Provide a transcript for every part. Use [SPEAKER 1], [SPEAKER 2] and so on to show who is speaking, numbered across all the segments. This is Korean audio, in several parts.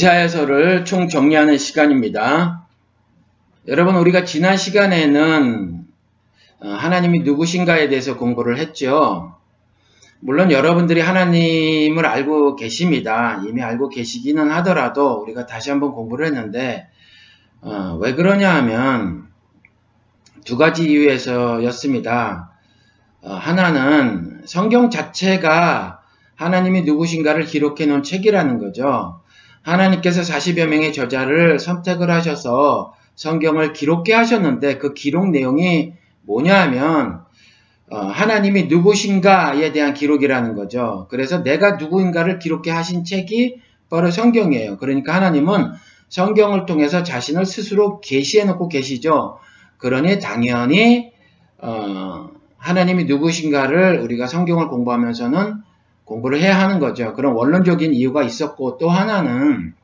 [SPEAKER 1] 이사야서를 총 정리하는 시간입니다. 여러분 우리가 지난 시간에는 어, 하나님이 누구신가에 대해서 공부를 했죠. 물론 여러분들이 하나님을 알고 계십니다. 이미 알고 계시기는 하더라도 우리가 다시 한번 공부를 했는데 어, 왜 그러냐 하면 두 가지 이유에서였습니다. 어, 하나는 성경 자체가 하나님이 누구신가를 기록해 놓은 책이라는 거죠. 하나님께서 40여 명의 저자를 선택을 하셔서 성경을 기록해 하셨는데 그 기록 내용이 뭐냐 하면 어, 하나님이 누구신가에 대한 기록이라는 거죠. 그래서 내가 누구인가를 기록해 하신 책이 바로 성경이에요. 그러니까 하나님은 성경을 통해서 자신을 스스로 계시해 놓고 계시죠. 그러니 당연히 어, 하나님이 누구신가를 우리가 성경을 공부하면서는 공부를 해야 하는 거죠. 그런 원론적인 이유가 있었고 또 하나는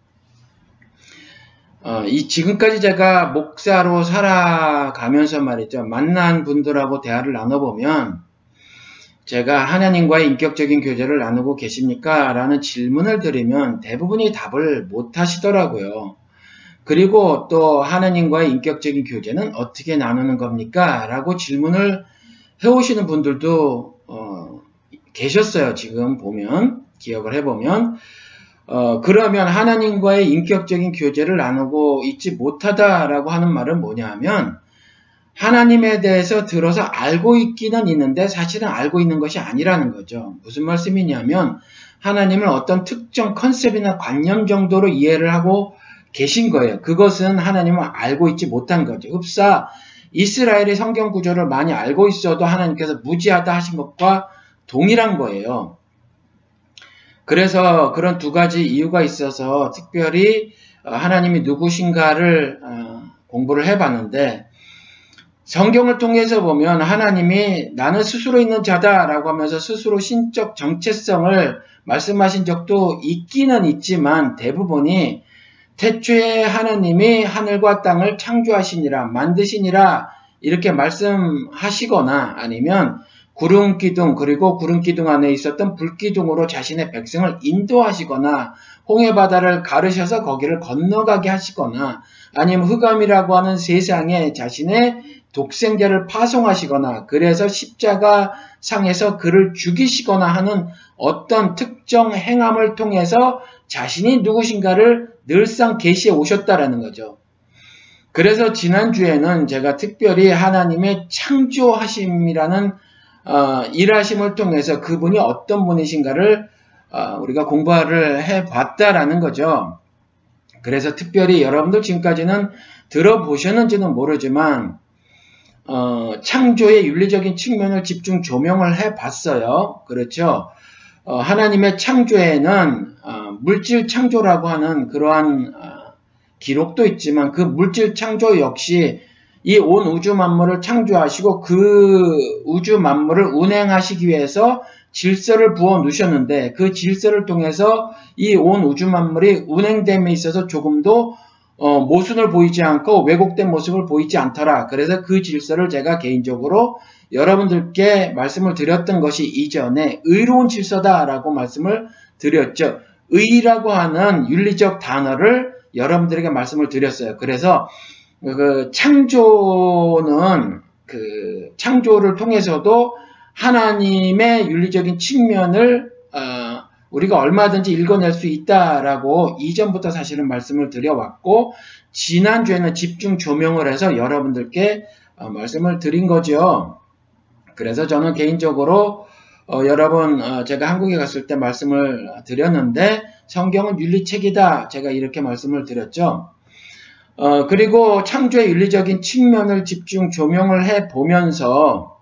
[SPEAKER 1] 어, 이 지금까지 제가 목사로 살아가면서 말이죠. 만난 분들하고 대화를 나눠보면 제가 하나님과의 인격적인 교제를 나누고 계십니까? 라는 질문을 드리면 대부분이 답을 못 하시더라고요. 그리고 또 하나님과의 인격적인 교제는 어떻게 나누는 겁니까? 라고 질문을 해오시는 분들도 어, 계셨어요. 지금 보면 기억을 해보면 어, 그러면 하나님과의 인격적인 교제를 나누고 있지 못하다라고 하는 말은 뭐냐 하면 하나님에 대해서 들어서 알고 있기는 있는데 사실은 알고 있는 것이 아니라는 거죠. 무슨 말씀이냐면 하나님을 어떤 특정 컨셉이나 관념 정도로 이해를 하고 계신 거예요. 그것은 하나님을 알고 있지 못한 거죠. 흡사 이스라엘의 성경 구조를 많이 알고 있어도 하나님께서 무지하다 하신 것과 동일한 거예요. 그래서 그런 두 가지 이유가 있어서 특별히 어, 하나님이 누구신가를 어, 공부를 해봤는데 성경을 통해서 보면 하나님이 나는 스스로 있는 자다라고 하면서 스스로 신적 정체성을 말씀하신 적도 있기는 있지만 대부분이 태초에 하나님이 하늘과 땅을 창조하시니라 만드시니라 이렇게 말씀하시거나 아니면 구름 기둥 그리고 구름 기둥 안에 있었던 불 기둥으로 자신의 백성을 인도하시거나 홍해 바다를 가르셔서 거기를 건너가게 하시거나 아니면 흑암이라고 하는 세상에 자신의 독생자를 파송하시거나 그래서 십자가 상에서 그를 죽이시거나 하는 어떤 특정 행함을 통해서 자신이 누구신가를 늘상 계시해 오셨다라는 거죠. 그래서 지난주에는 제가 특별히 하나님의 창조하심이라는 어, 일하심을 통해서 그분이 어떤 분이신가를 어, 우리가 공부를 해봤다라는 거죠. 그래서 특별히 여러분들 지금까지는 들어보셨는지는 모르지만 어, 창조의 윤리적인 측면을 집중 조명을 해봤어요. 그렇죠. 어, 하나님의 창조에는 어, 물질 창조라고 하는 그러한 어, 기록도 있지만 그 물질 창조 역시 이 온 우주 만물을 창조하시고 그 우주 만물을 운행하시기 위해서 질서를 부어 놓으셨는데 그 질서를 통해서 이 온 우주 만물이 운행됨에 있어서 조금도 어, 모순을 보이지 않고 왜곡된 모습을 보이지 않더라. 그래서 그 질서를 제가 개인적으로 여러분들께 말씀을 드렸던 것이 이전에 의로운 질서다라고 말씀을 드렸죠. 의라고 하는 윤리적 단어를 여러분들에게 말씀을 드렸어요. 그래서 그 창조는 그 창조를 통해서도 하나님의 윤리적인 측면을 어, 우리가 얼마든지 읽어낼 수 있다라고 이전부터 사실은 말씀을 드려왔고 지난주에는 집중 조명을 해서 여러분들께 어, 말씀을 드린 거죠. 그래서 저는 개인적으로 어, 여러분 어, 제가 한국에 갔을 때 말씀을 드렸는데 성경은 윤리책이다 제가 이렇게 말씀을 드렸죠. 어, 그리고 창조의 윤리적인 측면을 집중 조명을 해 보면서,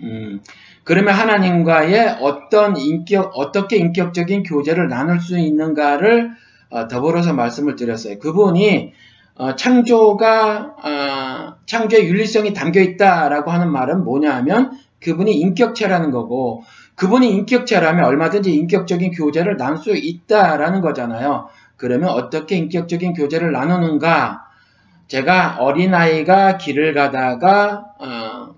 [SPEAKER 1] 음, 그러면 하나님과의 어떤 인격, 어떻게 인격적인 교제를 나눌 수 있는가를 어, 더불어서 말씀을 드렸어요. 그분이 어, 창조가 어, 창조의 윤리성이 담겨 있다라고 하는 말은 뭐냐 하면 그분이 인격체라는 거고 그분이 인격체라면 얼마든지 인격적인 교제를 나눌 수 있다라는 거잖아요. 그러면 어떻게 인격적인 교제를 나누는가? 제가 어린아이가 길을 가다가 어,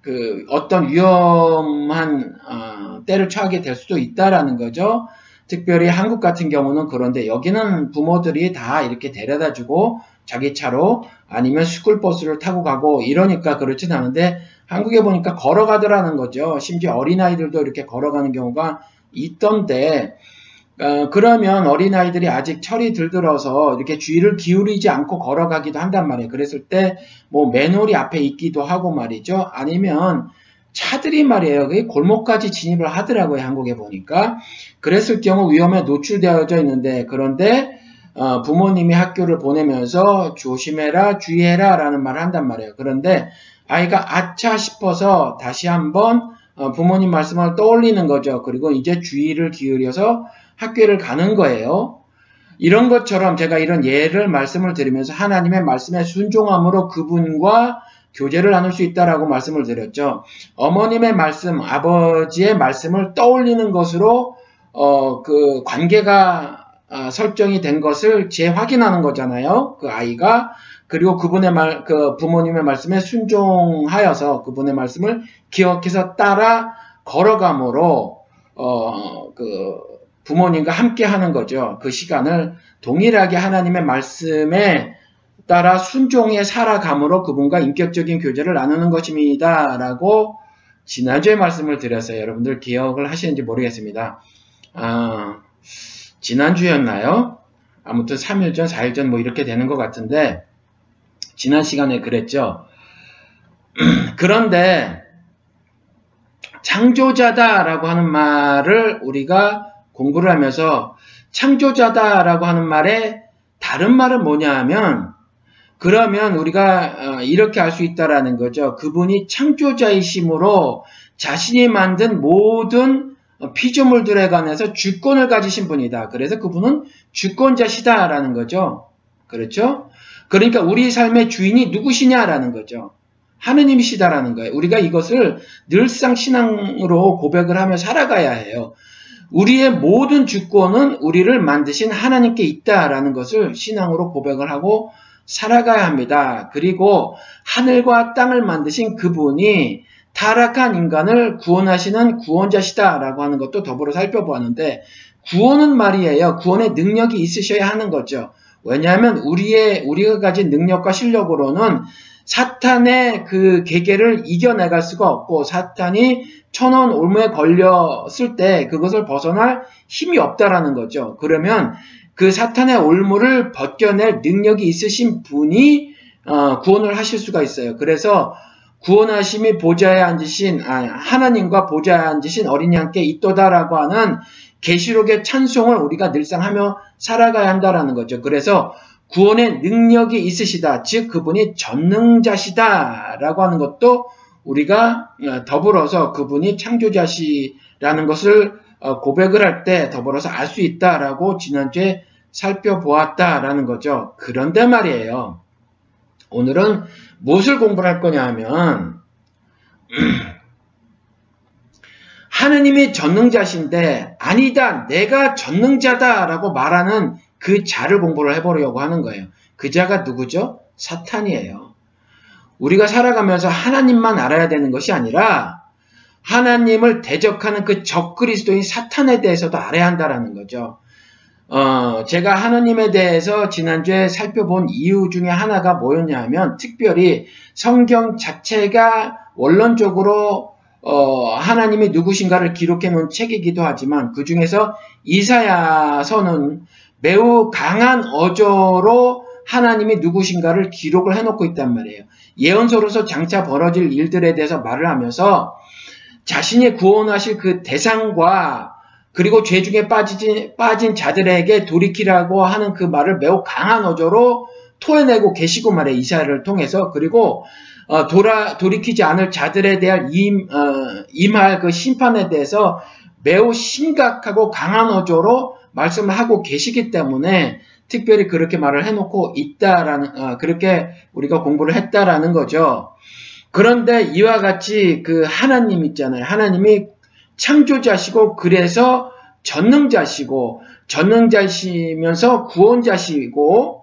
[SPEAKER 1] 그 어떤 위험한 어, 때를 처하게 될 수도 있다라는 거죠. 특별히 한국 같은 경우는 그런데 여기는 부모들이 다 이렇게 데려다 주고 자기 차로 아니면 스쿨버스를 타고 가고 이러니까 그렇진 않은데 한국에 보니까 걸어가더라는 거죠. 심지어 어린아이들도 이렇게 걸어가는 경우가 있던데 어, 그러면 어린아이들이 아직 철이 들들어서 이렇게 주의를 기울이지 않고 걸어가기도 한단 말이에요. 그랬을 때 뭐 맨홀이 앞에 있기도 하고 말이죠. 아니면 차들이 말이에요. 골목까지 진입을 하더라고요. 한국에 보니까. 그랬을 경우 위험에 노출되어져 있는데 그런데 어, 부모님이 학교를 보내면서 조심해라, 주의해라 라는 말을 한단 말이에요. 그런데 아이가 아차 싶어서 다시 한번 어, 부모님 말씀을 떠올리는 거죠. 그리고 이제 주의를 기울여서 학교를 가는 거예요. 이런 것처럼 제가 이런 예를 말씀을 드리면서 하나님의 말씀에 순종함으로 그분과 교제를 나눌 수 있다라고 말씀을 드렸죠. 어머님의 말씀, 아버지의 말씀을 떠올리는 것으로 어, 그 관계가 어, 설정이 된 것을 재확인하는 거잖아요. 그 아이가 그리고 그분의 말, 그 부모님의 말씀에 순종하여서 그분의 말씀을 기억해서 따라 걸어감으로 어, 그 부모님과 함께 하는 거죠. 그 시간을 동일하게 하나님의 말씀에 따라 순종해 살아감으로 그분과 인격적인 교제를 나누는 것입니다. 라고 지난주에 말씀을 드렸어요. 여러분들 기억을 하시는지 모르겠습니다. 아, 지난주였나요? 아무튼 3일 전, 4일 전 뭐 이렇게 되는 것 같은데, 지난 시간에 그랬죠. 그런데, 창조자다라고 하는 말을 우리가 공부를 하면서 창조자다라고 하는 말에 다른 말은 뭐냐 하면 그러면 우리가 어, 이렇게 알 수 있다라는 거죠. 그분이 창조자이심으로 자신이 만든 모든 피조물들에 관해서 주권을 가지신 분이다. 그래서 그분은 주권자시다라는 거죠. 그렇죠? 그러니까 우리 삶의 주인이 누구시냐라는 거죠. 하느님이시다라는 거예요. 우리가 이것을 늘상 신앙으로 고백을 하며 살아가야 해요. 우리의 모든 주권은 우리를 만드신 하나님께 있다라는 것을 신앙으로 고백을 하고 살아가야 합니다. 그리고 하늘과 땅을 만드신 그분이 타락한 인간을 구원하시는 구원자시다라고 하는 것도 더불어 살펴보았는데 구원은 말이에요. 구원의 능력이 있으셔야 하는 거죠. 왜냐하면 우리의 우리가 가진 능력과 실력으로는 사탄의 그 계계를 이겨내갈 수가 없고 사탄이 천원 올무에 걸렸을 때 그것을 벗어날 힘이 없다라는 거죠. 그러면 그 사탄의 올무를 벗겨낼 능력이 있으신 분이 어, 구원을 하실 수가 있어요. 그래서 구원하심이 보좌에 앉으신 아, 하나님과 보좌에 앉으신 어린 양께 있도다라고 하는 계시록의 찬송을 우리가 늘상 하며 살아가야 한다라는 거죠. 그래서 구원의 능력이 있으시다. 즉 그분이 전능자시다라고 하는 것도 우리가 어, 더불어서 그분이 창조자시라는 것을 어, 고백을 할 때 더불어서 알 수 있다라고 지난주에 살펴보았다라는 거죠. 그런데 말이에요. 오늘은 무엇을 공부를 할 거냐 하면 하느님이 전능자신데 아니다 내가 전능자다라고 말하는 그 자를 공부를 해보려고 하는 거예요. 그 자가 누구죠? 사탄이에요. 우리가 살아가면서 하나님만 알아야 되는 것이 아니라 하나님을 대적하는 그 적그리스도인 사탄에 대해서도 알아야 한다라는 거죠. 어, 제가 하나님에 대해서 지난주에 살펴본 이유 중에 하나가 뭐였냐 하면 특별히 성경 자체가 원론적으로 어, 하나님이 누구신가를 기록해 놓은 책이기도 하지만 그 중에서 이사야서는 매우 강한 어조로 하나님이 누구신가를 기록을 해놓고 있단 말이에요. 예언서로서 장차 벌어질 일들에 대해서 말을 하면서 자신이 구원하실 그 대상과 그리고 죄 중에 빠진, 빠진 자들에게 돌이키라고 하는 그 말을 매우 강한 어조로 토해내고 계시고 말해 이사를 통해서 그리고 어, 돌아 돌이키지 않을 자들에 대한 임, 어, 임할 그 심판에 대해서 매우 심각하고 강한 어조로 말씀을 하고 계시기 때문에 특별히 그렇게 말을 해놓고 있다라는 어, 그렇게 우리가 공부를 했다라는 거죠. 그런데 이와 같이 그 하나님 있잖아요. 하나님이 창조자시고 그래서 전능자시고 전능자시면서 구원자시고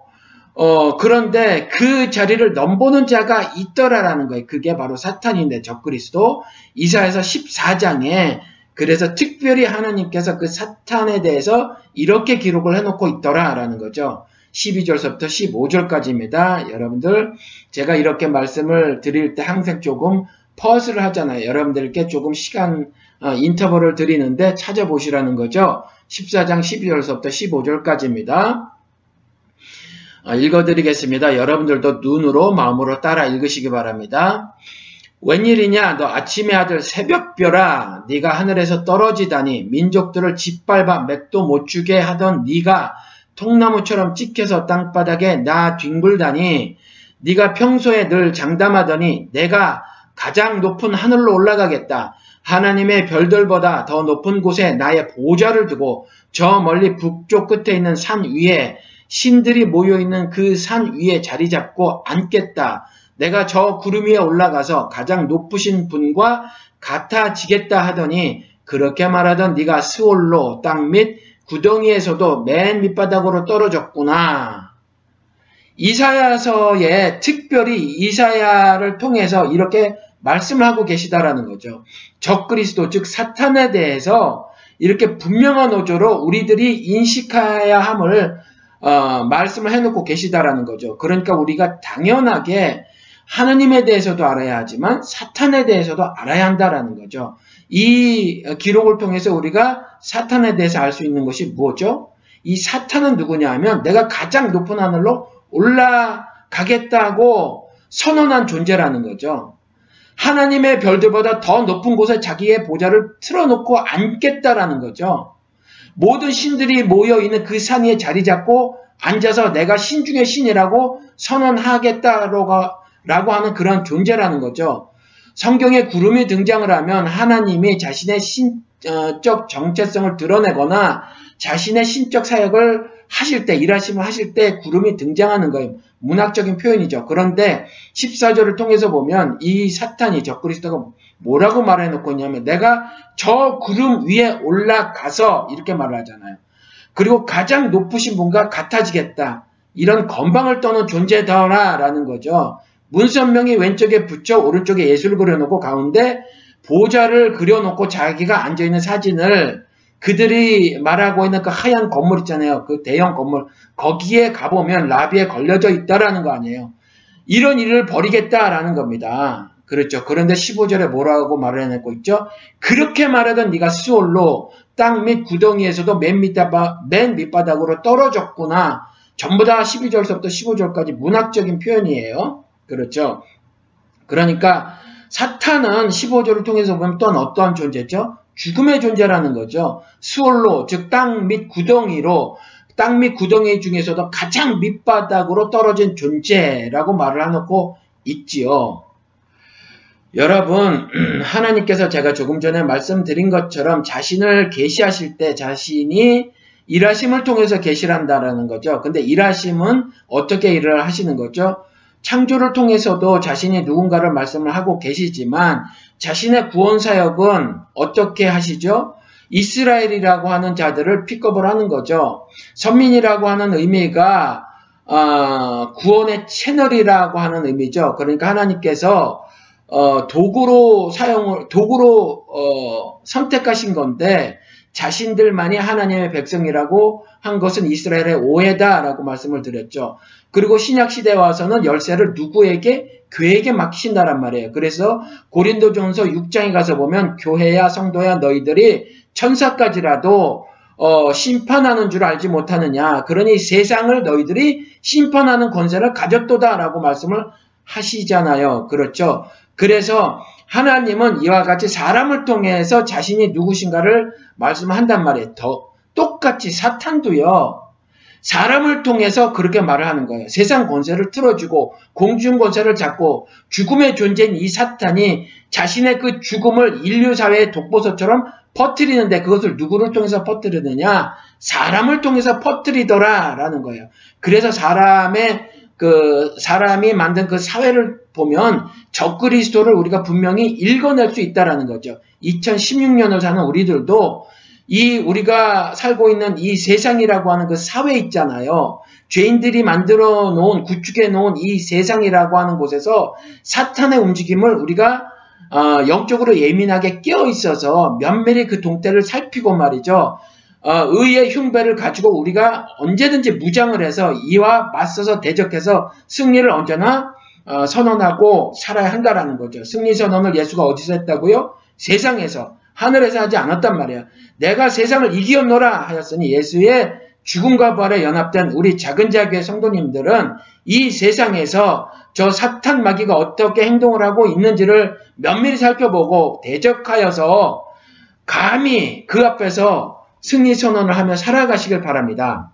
[SPEAKER 1] 어 그런데 그 자리를 넘보는 자가 있더라라는 거예요. 그게 바로 사탄인데 적그리스도 이사에서 14장에 그래서 특별히 하나님께서 그 사탄에 대해서 이렇게 기록을 해놓고 있더라라는 거죠. 12절서부터 15절까지입니다. 여러분들 제가 이렇게 말씀을 드릴 때 항상 조금 퍼즐을 하잖아요. 여러분들께 조금 시간 어, 인터벌을 드리는데 찾아보시라는 거죠. 14장 12절서부터 15절까지입니다. 어, 읽어드리겠습니다. 여러분들도 눈으로 마음으로 따라 읽으시기 바랍니다. 웬일이냐 너 아침의 아들 새벽별아 네가 하늘에서 떨어지다니 민족들을 짓밟아 맥도 못 주게 하던 네가 통나무처럼 찍혀서 땅바닥에 나 뒹굴다니 네가 평소에 늘 장담하더니 내가 가장 높은 하늘로 올라가겠다. 하나님의 별들보다 더 높은 곳에 나의 보좌를 두고 저 멀리 북쪽 끝에 있는 산 위에 신들이 모여 있는 그 산 위에 자리 잡고 앉겠다. 내가 저 구름 위에 올라가서 가장 높으신 분과 같아지겠다 하더니 그렇게 말하던 네가 스올로 땅 밑 구덩이에서도 맨 밑바닥으로 떨어졌구나. 이사야서에 특별히 이사야를 통해서 이렇게 말씀을 하고 계시다라는 거죠. 적그리스도 즉 사탄에 대해서 이렇게 분명한 어조로 우리들이 인식해야 함을 어, 말씀을 해놓고 계시다라는 거죠. 그러니까 우리가 당연하게 하느님에 대해서도 알아야 하지만 사탄에 대해서도 알아야 한다라는 거죠. 이 기록을 통해서 우리가 사탄에 대해서 알 수 있는 것이 무엇죠? 이 사탄은 누구냐 하면 내가 가장 높은 하늘로 올라가겠다고 선언한 존재라는 거죠. 하나님의 별들보다 더 높은 곳에 자기의 보좌를 틀어놓고 앉겠다라는 거죠. 모든 신들이 모여 있는 그 산 위에 자리 잡고 앉아서 내가 신 중의 신이라고 선언하겠다 라고 하는 그런 존재라는 거죠. 성경에 구름이 등장을 하면 하나님이 자신의 신적 정체성을 드러내거나 자신의 신적 사역을 하실 때, 일하심을 하실 때 구름이 등장하는 거예요. 문학적인 표현이죠. 그런데 14절을 통해서 보면 이 사탄이 적그리스도가 뭐라고 말해 놓고 있냐면 내가 저 구름 위에 올라가서 이렇게 말을 하잖아요. 그리고 가장 높으신 분과 같아지겠다. 이런 건방을 떠는 존재더라 라는 거죠. 문선명이 왼쪽에 붙여 오른쪽에 예술을 그려놓고 가운데 보좌를 그려놓고 자기가 앉아있는 사진을 그들이 말하고 있는 그 하얀 건물 있잖아요. 그 대형 건물. 거기에 가보면 라비에 걸려져 있다라는 거 아니에요. 이런 일을 벌이겠다라는 겁니다. 그렇죠. 그런데 15절에 뭐라고 말을 해내고 있죠? 그렇게 말하던 네가 수올로 땅및 구덩이에서도 맨, 밑바닥, 맨 밑바닥으로 떨어졌구나. 전부 다 12절서부터 15절까지 문학적인 표현이에요. 그렇죠. 그러니까 사탄은 15절을 통해서 보면 또 어떠한 존재죠? 죽음의 존재라는 거죠. 수월로, 즉 땅 및 구덩이로 땅 및 구덩이 중에서도 가장 밑바닥으로 떨어진 존재라고 말을 해놓고 있지요. 여러분, 하나님께서 제가 조금 전에 말씀드린 것처럼 자신을 계시하실 때 자신이 일하심을 통해서 계시한다라는 거죠. 근데 일하심은 어떻게 일을 하시는 거죠? 창조를 통해서도 자신이 누군가를 말씀을 하고 계시지만 자신의 구원 사역은 어떻게 하시죠? 이스라엘이라고 하는 자들을 픽업을 하는 거죠. 선민이라고 하는 의미가 어, 구원의 채널이라고 하는 의미죠. 그러니까 하나님께서 어, 도구로 사용을 도구로 어, 선택하신 건데 자신들만이 하나님의 백성이라고 한 것은 이스라엘의 오해다라고 말씀을 드렸죠. 그리고 신약 시대에 와서는 열쇠를 누구에게 교회에게 맡기신다란 말이에요. 그래서 고린도전서 6장에 가서 보면 교회야 성도야 너희들이 천사까지라도 어, 심판하는 줄 알지 못하느냐. 그러니 세상을 너희들이 심판하는 권세를 가졌도다라고 말씀을 하시잖아요. 그렇죠. 그래서 하나님은 이와 같이 사람을 통해서 자신이 누구신가를 말씀한단 말이에요. 더 똑같이 사탄도요. 사람을 통해서 그렇게 말을 하는 거예요. 세상 권세를 틀어주고 공중 권세를 잡고 죽음의 존재인 이 사탄이 자신의 그 죽음을 인류 사회의 독보서처럼 퍼뜨리는데 그것을 누구를 통해서 퍼뜨리느냐? 사람을 통해서 퍼뜨리더라라는 거예요. 그래서 사람의 그 사람이 만든 그 사회를 보면 적그리스도를 우리가 분명히 읽어낼 수 있다라는 거죠. 2016년을 사는 우리들도 이 우리가 살고 있는 이 세상이라고 하는 그 사회 있잖아요. 죄인들이 만들어 놓은 구축해 놓은 이 세상이라고 하는 곳에서 사탄의 움직임을 우리가 어, 영적으로 예민하게 깨어 있어서 면밀히 그 동태를 살피고 말이죠. 어, 의의 흉배를 가지고 우리가 언제든지 무장을 해서 이와 맞서서 대적해서 승리를 언제나 어, 선언하고 살아야 한다라는 거죠. 승리 선언을 예수가 어디서 했다고요? 세상에서 하늘에서 하지 않았단 말이야. 내가 세상을 이기었노라 하였으니 예수의 죽음과 부활에 연합된 우리 작은 자교의 성도님들은 이 세상에서 저 사탄 마귀가 어떻게 행동을 하고 있는지를 면밀히 살펴보고 대적하여서 감히 그 앞에서 승리 선언을 하며 살아가시길 바랍니다.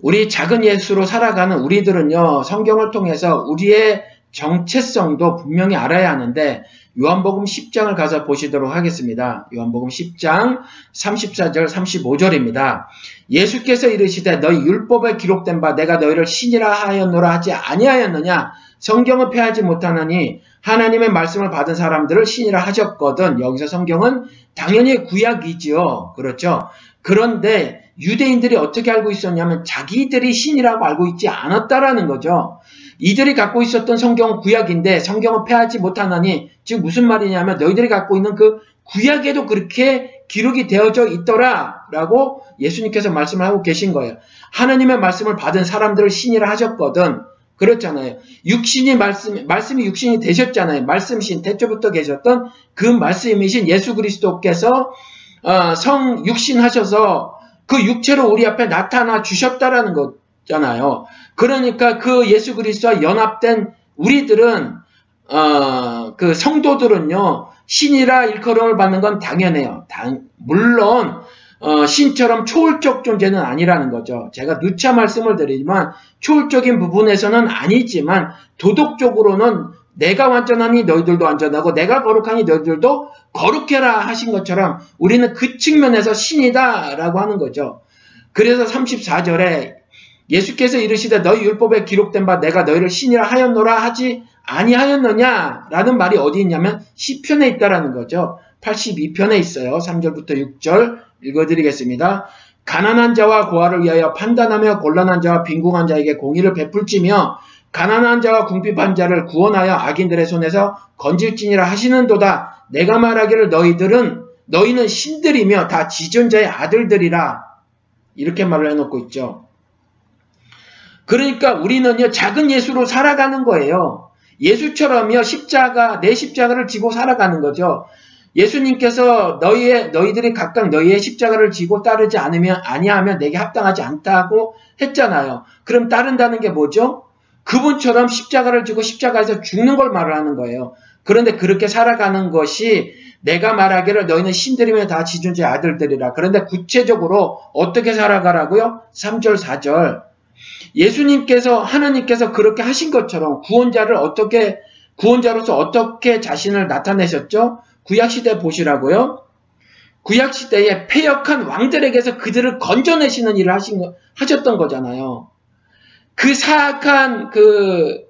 [SPEAKER 1] 우리 작은 예수로 살아가는 우리들은요, 성경을 통해서 우리의 정체성도 분명히 알아야 하는데, 요한복음 10장을 가서 보시도록 하겠습니다. 요한복음 10장 34절 35절입니다. 예수께서 이르시되 너희 율법에 기록된 바 내가 너희를 신이라 하였노라 하지 아니하였느냐 성경을 폐하지 못하느니 하나님의 말씀을 받은 사람들을 신이라 하셨거든 여기서 성경은 당연히 구약이지요. 그렇죠. 그런데 유대인들이 어떻게 알고 있었냐면 자기들이 신이라고 알고 있지 않았다라는 거죠. 이들이 갖고 있었던 성경은 구약인데 성경을 폐하지 못하나니 즉 무슨 말이냐면 너희들이 갖고 있는 그 구약에도 그렇게 기록이 되어져 있더라라고 예수님께서 말씀을 하고 계신 거예요. 하나님의 말씀을 받은 사람들을 신이라 하셨거든. 그렇잖아요. 육신이 말씀, 말씀이 육신이 되셨잖아요. 말씀신, 대초부터 계셨던 그 말씀이신 예수 그리스도께서 어, 성 육신하셔서 그 육체로 우리 앞에 나타나 주셨다라는 거 잖아요. 그러니까 그 예수 그리스도와 연합된 우리들은 어, 그 성도들은요 신이라 일컬음을 받는 건 당연해요. 당, 물론 어, 신처럼 초월적 존재는 아니라는 거죠. 제가 누차 말씀을 드리지만 초월적인 부분에서는 아니지만 도덕적으로는 내가 완전하니 너희들도 완전하고 내가 거룩하니 너희들도 거룩해라 하신 것처럼 우리는 그 측면에서 신이다라고 하는 거죠. 그래서 34절에 예수께서 이르시되 너희 율법에 기록된 바 내가 너희를 신이라 하였노라 하지 아니하였느냐라는 말이 어디 있냐면 시편에 있다라는 거죠. 82편에 있어요. 3절부터 6절 읽어드리겠습니다. 가난한 자와 고아를 위하여 판단하며 곤란한 자와 빈궁한 자에게 공의를 베풀지며 가난한 자와 궁핍한 자를 구원하여 악인들의 손에서 건질지니라 하시는도다. 내가 말하기를 너희들은 너희는 신들이며 다 지존자의 아들들이라 이렇게 말을 해놓고 있죠. 그러니까 우리는요, 작은 예수로 살아가는 거예요. 예수처럼요, 십자가, 내 십자가를 지고 살아가는 거죠. 예수님께서 너희의, 너희들이 각각 너희의 십자가를 지고 따르지 않으면, 아니하면 내게 합당하지 않다고 했잖아요. 그럼 따른다는 게 뭐죠? 그분처럼 십자가를 지고 십자가에서 죽는 걸 말을 하는 거예요. 그런데 그렇게 살아가는 것이 내가 말하기를 너희는 신들이면 다 지존자의 아들들이라. 그런데 구체적으로 어떻게 살아가라고요? 3절, 4절. 예수님께서 하나님께서 그렇게 하신 것처럼 구원자를 어떻게 구원자로서 어떻게 자신을 나타내셨죠? 구약 시대 보시라고요. 구약 시대에 패역한 왕들에게서 그들을 건져내시는 일을 하신 거, 하셨던 거잖아요. 그 사악한 그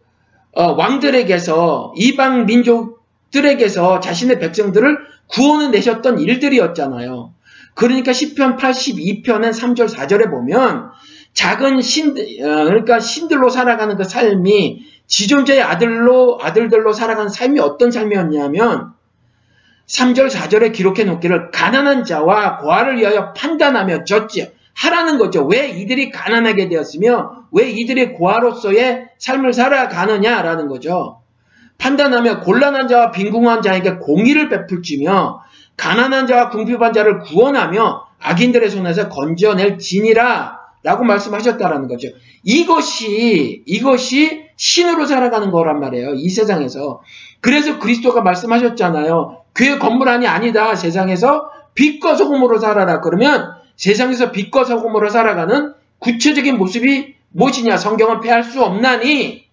[SPEAKER 1] 어, 왕들에게서 이방 민족들에게서 자신의 백성들을 구원을 내셨던 일들이었잖아요. 그러니까 시편 82편은 3절 4절에 보면 작은 신, 어, 그러니까 신들로 살아가는 그 삶이 지존자의 아들로, 아들들로 살아가는 삶이 어떤 삶이었냐면, 3절, 4절에 기록해 놓기를 가난한 자와 고아를 위하여 판단하며 졌지 하라는 거죠. 왜 이들이 가난하게 되었으며, 왜 이들이 고아로서의 삶을 살아가느냐라는 거죠. 판단하며 곤란한 자와 빈궁한 자에게 공의를 베풀지며, 가난한 자와 궁핍한 자를 구원하며 악인들의 손에서 건져낼 진이라 라고 말씀하셨다라는 거죠. 이것이, 이것이 신으로 살아가는 거란 말이에요. 이 세상에서. 그래서 그리스도가 말씀하셨잖아요. 교회 건물 안이 아니다. 세상에서 빛과 소금으로 살아라. 그러면 세상에서 빛과 소금으로 살아가는 구체적인 모습이 무엇이냐? 성경은 패할 수 없나니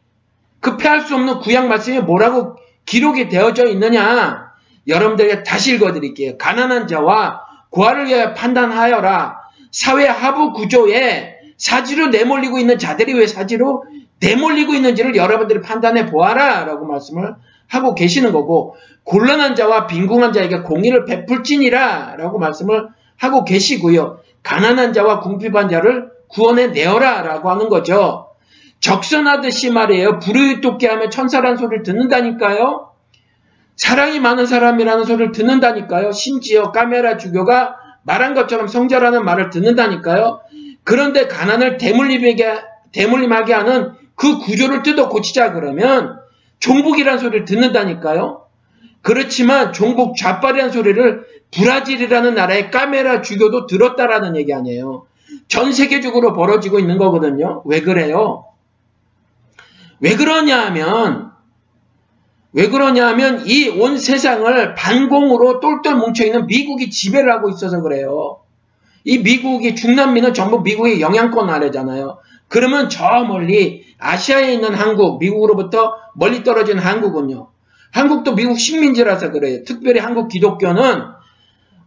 [SPEAKER 1] 그 패할 수 없는 구약 말씀이 뭐라고 기록이 되어져 있느냐? 여러분들에게 다시 읽어드릴게요. 가난한 자와 고아를 위하여 판단하여라. 사회 하부 구조에 사지로 내몰리고 있는 자들이 왜 사지로 내몰리고 있는지를 여러분들이 판단해 보아라 라고 말씀을 하고 계시는 거고 곤란한 자와 빈궁한 자에게 공의를 베풀지니라 라고 말씀을 하고 계시고요. 가난한 자와 궁핍한 자를 구원해 내어라 라고 하는 거죠. 적선하듯이 말이에요. 돕게 하면 천사란 소리를 듣는다니까요. 사랑이 많은 사람이라는 소리를 듣는다니까요. 심지어 까메라 주교가 말한 것처럼 성자라는 말을 듣는다니까요. 그런데 가난을 대물림하게, 대물림하게 하는 그 구조를 뜯어 고치자 그러면 종북이라는 소리를 듣는다니까요. 그렇지만 종북 좌빨이라는 소리를 브라질이라는 나라의 까메라 주교도 들었다라는 얘기 아니에요. 전 세계적으로 벌어지고 있는 거거든요. 왜 그래요? 왜 그러냐 하면 왜 그러냐 하면 이 온 세상을 반공으로 똘똘 뭉쳐있는 미국이 지배를 하고 있어서 그래요. 이 미국이 중남미는 전부 미국의 영향권 아래잖아요. 그러면 저 멀리 아시아에 있는 한국, 미국으로부터 멀리 떨어진 한국은요. 한국도 미국 식민지라서 그래요. 특별히 한국 기독교는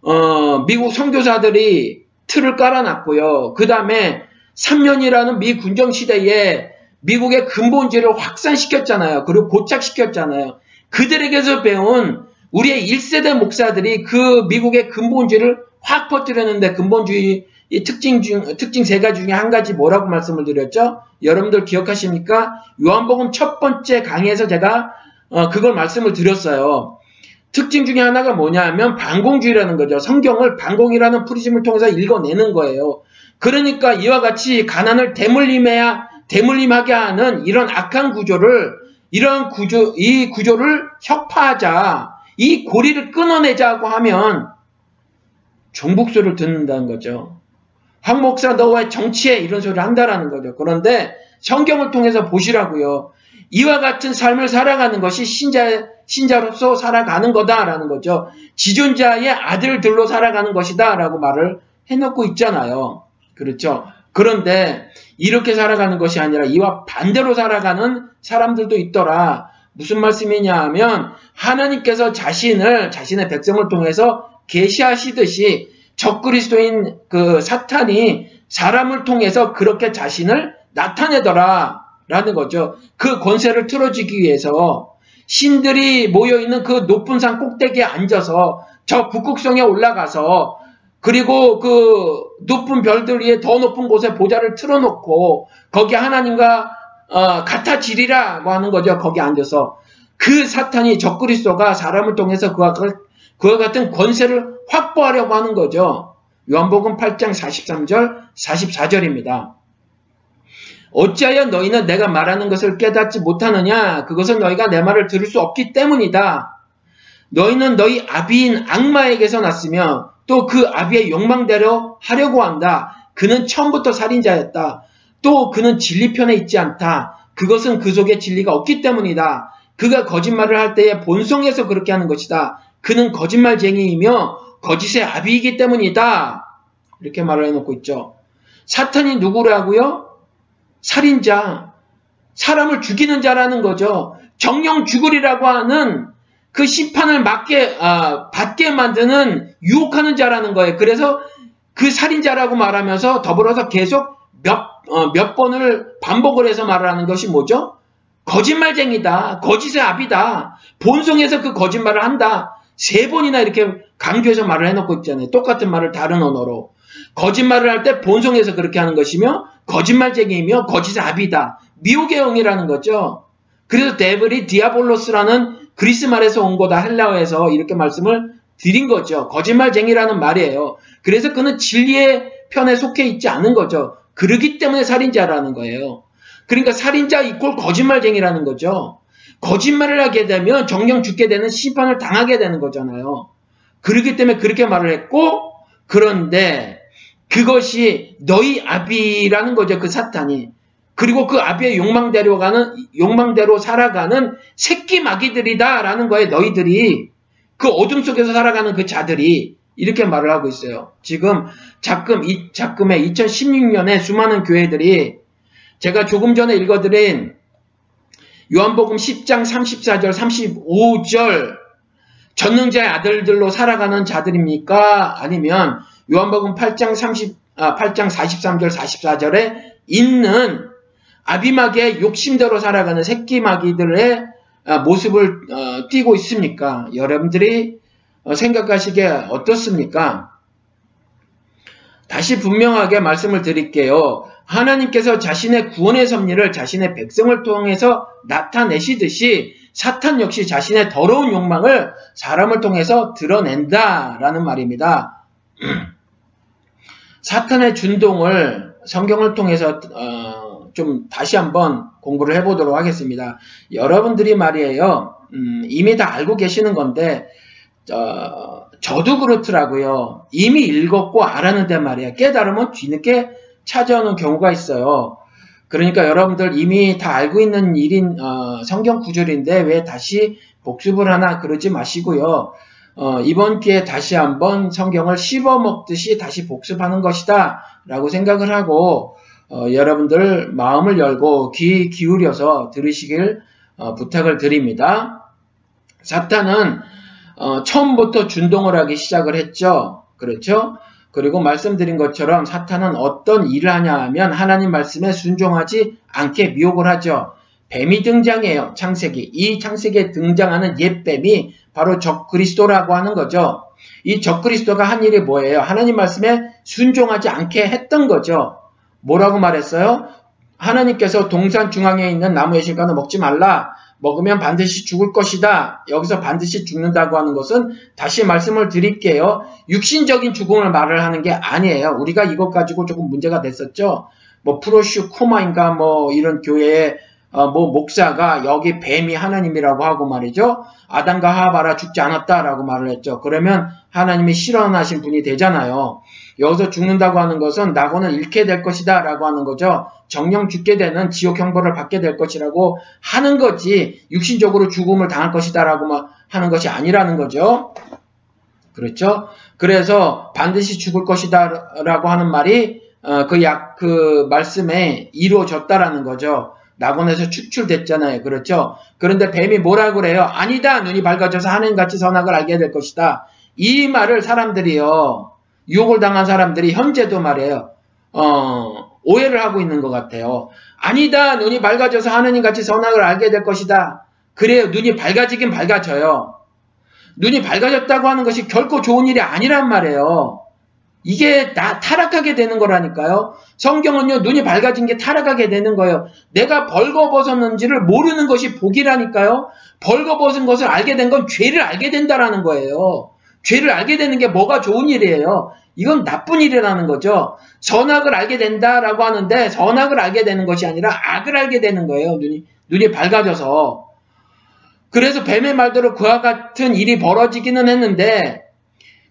[SPEAKER 1] 어, 미국 선교사들이 틀을 깔아놨고요. 그 다음에 3년이라는 미 군정 시대에 미국의 근본질을 확산시켰잖아요. 그리고 고착시켰잖아요. 그들에게서 배운 우리의 1세대 목사들이 그 미국의 근본질을 확 퍼뜨렸는데 근본주의 이 특징 중 특징 세 가지 중에 한 가지 뭐라고 말씀을 드렸죠? 여러분들 기억하십니까? 요한복음 첫 번째 강의에서 제가 어, 그걸 말씀을 드렸어요. 특징 중에 하나가 뭐냐면 반공주의라는 거죠. 성경을 반공이라는 프리즘을 통해서 읽어내는 거예요. 그러니까 이와 같이 가난을 대물림해야 대물림하게 하는 이런 악한 구조를 이런 구조 이 구조를 혁파하자 이 고리를 끊어내자고 하면 종북소를 듣는다는 거죠. 황 목사 너와 정치에 이런 소리를 한다라는 거죠. 그런데 성경을 통해서 보시라고요. 이와 같은 삶을 살아가는 것이 신자, 신자로서 살아가는 거다라는 거죠. 지존자의 아들들로 살아가는 것이다라고 말을 해놓고 있잖아요. 그렇죠. 그런데 이렇게 살아가는 것이 아니라 이와 반대로 살아가는 사람들도 있더라. 무슨 말씀이냐 하면 하나님께서 자신을 자신의 백성을 통해서 계시하시듯이 적그리스도인 그 사탄이 사람을 통해서 그렇게 자신을 나타내더라. 라는 거죠. 그 권세를 틀어주기 위해서 신들이 모여 있는 그 높은 산 꼭대기에 앉아서 저 북극성에 올라가서 그리고 그 높은 별들 위에 더 높은 곳에 보좌를 틀어놓고 거기 하나님과 어, 같아지리라고 하는 거죠. 거기 앉아서 그 사탄이 적그리스도가 사람을 통해서 그와, 그와 같은 권세를 확보하려고 하는 거죠. 요한복음 8장 43절 44절입니다. 어찌하여 너희는 내가 말하는 것을 깨닫지 못하느냐? 그것은 너희가 내 말을 들을 수 없기 때문이다. 너희는 너희 아비인 악마에게서 났으며 또 그 아비의 욕망대로 하려고 한다. 그는 처음부터 살인자였다. 또 그는 진리편에 있지 않다. 그것은 그 속에 진리가 없기 때문이다. 그가 거짓말을 할 때에 본성에서 그렇게 하는 것이다. 그는 거짓말쟁이이며 거짓의 아비이기 때문이다. 이렇게 말을 해놓고 있죠. 사탄이 누구라고요? 살인자, 사람을 죽이는 자라는 거죠. 정령 죽으리라고 하는 그 심판을 맞게 아, 받게 만드는 유혹하는 자라는 거예요. 그래서 그 살인자라고 말하면서 더불어서 계속 몇, 어, 몇 번을 반복을 해서 말하는 것이 뭐죠? 거짓말쟁이다. 거짓의 압이다. 본성에서 그 거짓말을 한다. 세 번이나 이렇게 강조해서 말을 해놓고 있잖아요. 똑같은 말을 다른 언어로. 거짓말을 할 때 본성에서 그렇게 하는 것이며 거짓말쟁이며 거짓의 압이다. 미혹의 영이라는 거죠. 그래서 데블이 디아볼로스라는 그리스 말에서 온 거다 헬라어에서 이렇게 말씀을 드린 거죠. 거짓말쟁이라는 말이에요. 그래서 그는 진리의 편에 속해 있지 않은 거죠. 그러기 때문에 살인자라는 거예요. 그러니까 살인자 이꼴 거짓말쟁이라는 거죠. 거짓말을 하게 되면 정령 죽게 되는 심판을 당하게 되는 거잖아요. 그렇기 때문에 그렇게 말을 했고 그런데 그것이 너희 아비라는 거죠. 그 사탄이. 그리고 그 아비의 욕망대로 가는, 욕망대로 살아가는 새끼 마귀들이다라는 거에 너희들이 그 어둠 속에서 살아가는 그 자들이 이렇게 말을 하고 있어요. 지금 작금, 이, 작금에 2016년에 수많은 교회들이 제가 조금 전에 읽어드린 요한복음 10장 34절, 35절 전능자의 아들들로 살아가는 자들입니까? 아니면 요한복음 8장 30, 아, 8장 43절 44절에 있는 아비마귀의 욕심대로 살아가는 새끼 마귀들의 아, 모습을 어, 띄고 있습니까? 여러분들이 어, 생각하시기에 어떻습니까? 다시 분명하게 말씀을 드릴게요. 하나님께서 자신의 구원의 섭리를 자신의 백성을 통해서 나타내시듯이 사탄 역시 자신의 더러운 욕망을 사람을 통해서 드러낸다라는 말입니다. 사탄의 준동을 성경을 통해서 어, 좀 다시 한번 공부를 해보도록 하겠습니다. 여러분들이 말이에요. 음, 이미 다 알고 계시는 건데 어, 저도 그렇더라고요. 이미 읽었고 알았는데 말이야. 깨달으면 뒤늦게 찾아오는 경우가 있어요. 그러니까 여러분들 이미 다 알고 있는 일인 어, 성경 구절인데 왜 다시 복습을 하나 그러지 마시고요. 어, 이번 기회에 다시 한번 성경을 씹어 먹듯이 다시 복습하는 것이다 라고 생각을 하고 어, 여러분들 마음을 열고 귀 기울여서 들으시길 어, 부탁을 드립니다. 사탄은 어, 처음부터 준동을 하기 시작을 했죠. 그렇죠? 그리고 말씀드린 것처럼 사탄은 어떤 일을 하냐 하면 하나님 말씀에 순종하지 않게 미혹을 하죠. 뱀이 등장해요. 창세기. 이 창세기에 등장하는 옛뱀이 바로 적그리스도라고 하는 거죠. 이 적그리스도가 한 일이 뭐예요? 하나님 말씀에 순종하지 않게 했던 거죠. 뭐라고 말했어요? 하나님께서 동산 중앙에 있는 나무의 실과는 먹지 말라. 먹으면 반드시 죽을 것이다. 여기서 반드시 죽는다고 하는 것은 다시 말씀을 드릴게요. 육신적인 죽음을 말을 하는 게 아니에요. 우리가 이것 가지고 조금 문제가 됐었죠. 뭐 프로슈 코마인가 뭐 이런 교회에 어, 뭐 목사가 여기 뱀이 하나님이라고 하고 말이죠. 아담과 하바라 죽지 않았다라고 말을 했죠. 그러면 하나님이 실현하신 분이 되잖아요. 여기서 죽는다고 하는 것은 낙원을 잃게 될 것이다 라고 하는 거죠. 정령 죽게 되는 지옥 형벌을 받게 될 것이라고 하는 거지 육신적으로 죽음을 당할 것이다 라고 하는 것이 아니라는 거죠. 그렇죠? 그래서 반드시 죽을 것이다 라고 하는 말이 어, 그 약, 그 말씀에 이루어졌다라는 거죠. 낙원에서 추출됐잖아요. 그렇죠? 그런데 뱀이 뭐라 그래요? 아니다. 눈이 밝아져서 하나님같이 선악을 알게 될 것이다. 이 말을 사람들이요. 유혹을 당한 사람들이 현재도 말이에요. 어, 오해를 하고 있는 것 같아요. 아니다. 눈이 밝아져서 하느님 같이 선악을 알게 될 것이다. 그래요. 눈이 밝아지긴 밝아져요. 눈이 밝아졌다고 하는 것이 결코 좋은 일이 아니란 말이에요. 이게 나 타락하게 되는 거라니까요. 성경은요, 눈이 밝아진 게 타락하게 되는 거예요. 내가 벌거벗었는지를 모르는 것이 복이라니까요. 벌거벗은 것을 알게 된 건 죄를 알게 된다라는 거예요. 죄를 알게 되는 게 뭐가 좋은 일이에요? 이건 나쁜 일이라는 거죠. 선악을 알게 된다라고 하는데 선악을 알게 되는 것이 아니라 악을 알게 되는 거예요. 눈이 눈이 밝아져서. 그래서 뱀의 말대로 그와 같은 일이 벌어지기는 했는데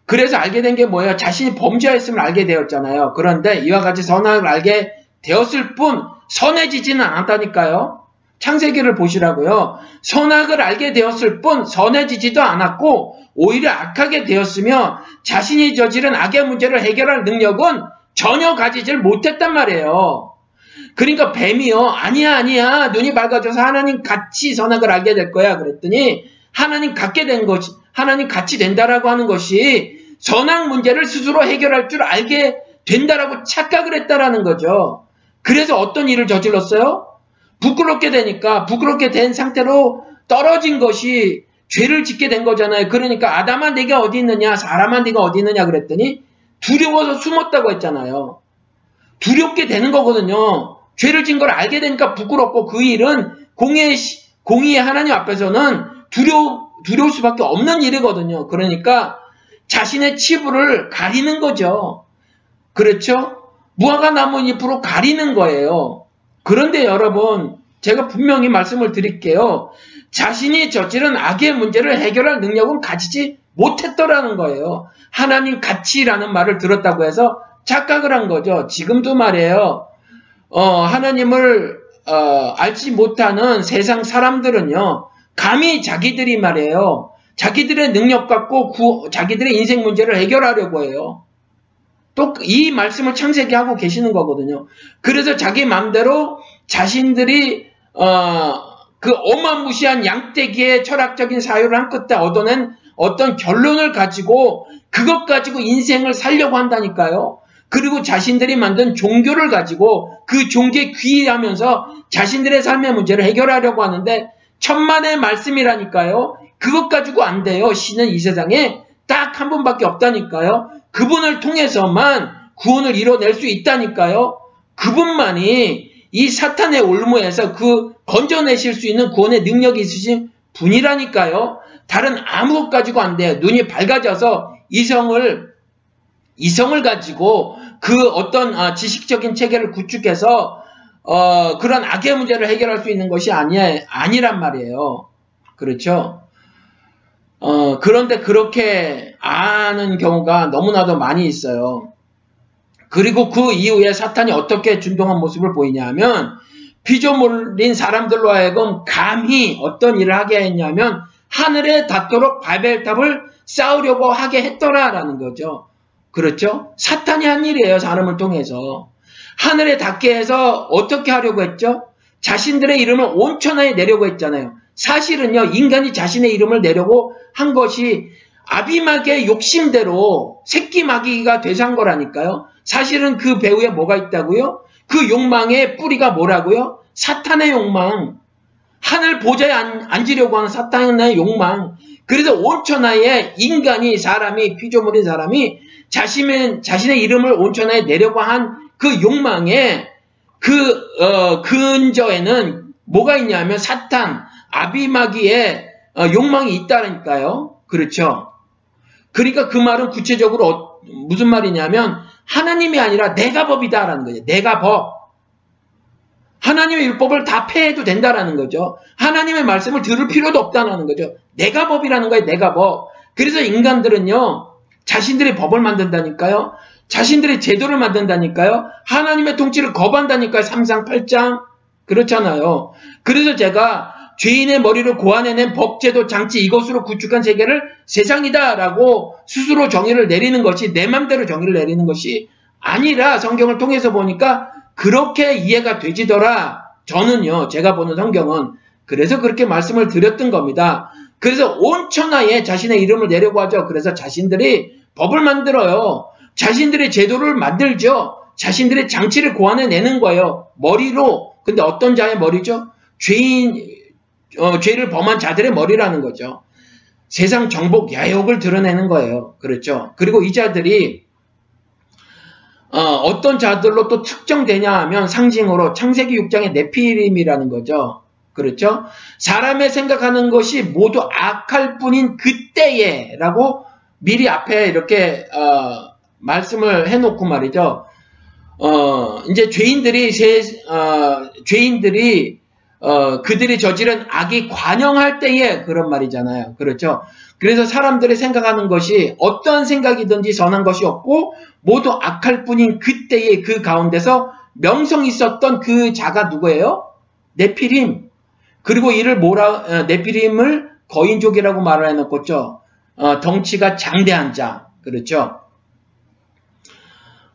[SPEAKER 1] 그래서 알게 된 게 뭐예요? 자신이 범죄했음을 알게 되었잖아요. 그런데 이와 같이 선악을 알게 되었을 뿐 선해지지는 않았다니까요. 창세기를 보시라고요. 선악을 알게 되었을 뿐 선해지지도 않았고 오히려 악하게 되었으며 자신이 저지른 악의 문제를 해결할 능력은 전혀 가지질 못했단 말이에요. 그러니까 뱀이요. 아니야 아니야 눈이 밝아져서 하나님 같이 선악을 알게 될 거야. 그랬더니 하나님 갖게 된 것이 하나님 같이 된다라고 하는 것이 선악 문제를 스스로 해결할 줄 알게 된다라고 착각을 했다라는 거죠. 그래서 어떤 일을 저질렀어요? 부끄럽게 되니까 부끄럽게 된 상태로 떨어진 것이 죄를 짓게 된 거잖아요. 그러니까 아담아 네가 어디 있느냐 사람아 네가 어디 있느냐 그랬더니 두려워서 숨었다고 했잖아요. 두렵게 되는 거거든요. 죄를 진 걸 알게 되니까 부끄럽고 그 일은 공의 공의의 하나님 앞에서는 두려 두려울 수밖에 없는 일이거든요. 그러니까 자신의 치부를 가리는 거죠. 그렇죠? 무화과 나무 잎으로 가리는 거예요. 그런데 여러분, 제가 분명히 말씀을 드릴게요. 자신이 저지른 악의 문제를 해결할 능력은 가지지 못했더라는 거예요. 하나님 가치라는 말을 들었다고 해서 착각을 한 거죠. 지금도 말이에요. 어, 하나님을 어, 알지 못하는 세상 사람들은요. 감히 자기들이 말이에요. 자기들의 능력 갖고 구, 자기들의 인생 문제를 해결하려고 해요. 또 이 말씀을 창세기 하고 계시는 거거든요. 그래서 자기 마음대로 자신들이 어, 그 어마무시한 양떼기의 철학적인 사유를 한 끝에 얻어낸 어떤 결론을 가지고 그것 가지고 인생을 살려고 한다니까요. 그리고 자신들이 만든 종교를 가지고 그 종교에 귀의하면서 자신들의 삶의 문제를 해결하려고 하는데 천만의 말씀이라니까요. 그것 가지고 안 돼요. 신은 이 세상에 딱 한 분밖에 없다니까요. 그분을 통해서만 구원을 이뤄낼 수 있다니까요. 그분만이 이 사탄의 올무에서 그 건져내실 수 있는 구원의 능력이 있으신 분이라니까요. 다른 아무것 가지고 안 돼요. 눈이 밝아져서 이성을 이성을 가지고 그 어떤 아, 지식적인 체계를 구축해서 어, 그런 악의 문제를 해결할 수 있는 것이 아니야 아니란 말이에요. 그렇죠? 어, 그런데 그렇게 아는 경우가 너무나도 많이 있어요. 그리고 그 이후에 사탄이 어떻게 준동한 모습을 보이냐 하면 피조물인 사람들로 하여금 감히 어떤 일을 하게 했냐면 하늘에 닿도록 바벨탑을 쌓으려고 하게 했더라라는 거죠. 그렇죠? 사탄이 한 일이에요. 사람을 통해서. 하늘에 닿게 해서 어떻게 하려고 했죠? 자신들의 이름을 온천하에 내려고 했잖아요. 사실은요, 인간이 자신의 이름을 내려고 한 것이 아비마의 욕심대로 새끼 마귀가 되산 거라니까요. 사실은 그 배후에 뭐가 있다고요? 그 욕망의 뿌리가 뭐라고요? 사탄의 욕망. 하늘 보좌에 앉 으려고 하는 사탄의 욕망. 그래서 온천하에 인간이 사람이 피조물인 사람이 자신의 자신의 이름을 온천하에 내려고 한 그 욕망에 그 어, 근저에는 뭐가 있냐면 사탄 아비마기의 어, 욕망이 있다니까요. 그렇죠. 그러니까 그 말은 구체적으로 어, 무슨 말이냐면 하나님이 아니라 내가 법이다라는 거예요. 내가 법. 하나님의 율법을 다 폐해도 된다라는 거죠. 하나님의 말씀을 들을 필요도 없다는 거죠. 내가 법이라는 거예요. 내가 법. 그래서 인간들은요. 자신들의 법을 만든다니까요. 자신들의 제도를 만든다니까요. 하나님의 통치를 거부한다니까요. 3상 8장. 그렇잖아요. 그래서 제가 죄인의 머리를 고안해낸 법제도 장치 이것으로 구축한 세계를 세상이다라고 스스로 정의를 내리는 것이 내 맘대로 정의를 내리는 것이 아니라 성경을 통해서 보니까 그렇게 이해가 되지더라. 저는요, 제가 보는 성경은 그래서 그렇게 말씀을 드렸던 겁니다. 그래서 온 천하에 자신의 이름을 내려고 하죠. 그래서 자신들이 법을 만들어요. 자신들의 제도를 만들죠. 자신들의 장치를 고안해 내는 거예요. 머리로. 근데 어떤 자의 머리죠? 죄인, 어, 죄를 범한 자들의 머리라는 거죠. 세상 정복 야욕을 드러내는 거예요. 그렇죠. 그리고 이 자들이 어, 떤 자들로 또 특정되냐 하면 상징으로 창세기 6장의 네피림이라는 거죠. 그렇죠? 사람의 생각하는 것이 모두 악할 뿐인 그때에 라고 미리 앞에 이렇게 어, 말씀을 해놓고 말이죠. 어, 이제 죄인들이 세, 어, 죄인들이 어, 그들이 저지른 악이 관영할 때에 그런 말이잖아요. 그렇죠? 그래서 사람들이 생각하는 것이 어떠한 생각이든지 선한 것이 없고 모두 악할 뿐인 그때의 그 가운데서 명성 있었던 그 자가 누구예요? 네피림. 그리고 이를 뭐라 어, 네피림을 거인족이라고 말을 해놓고죠. 어, 덩치가 장대한 자. 그렇죠?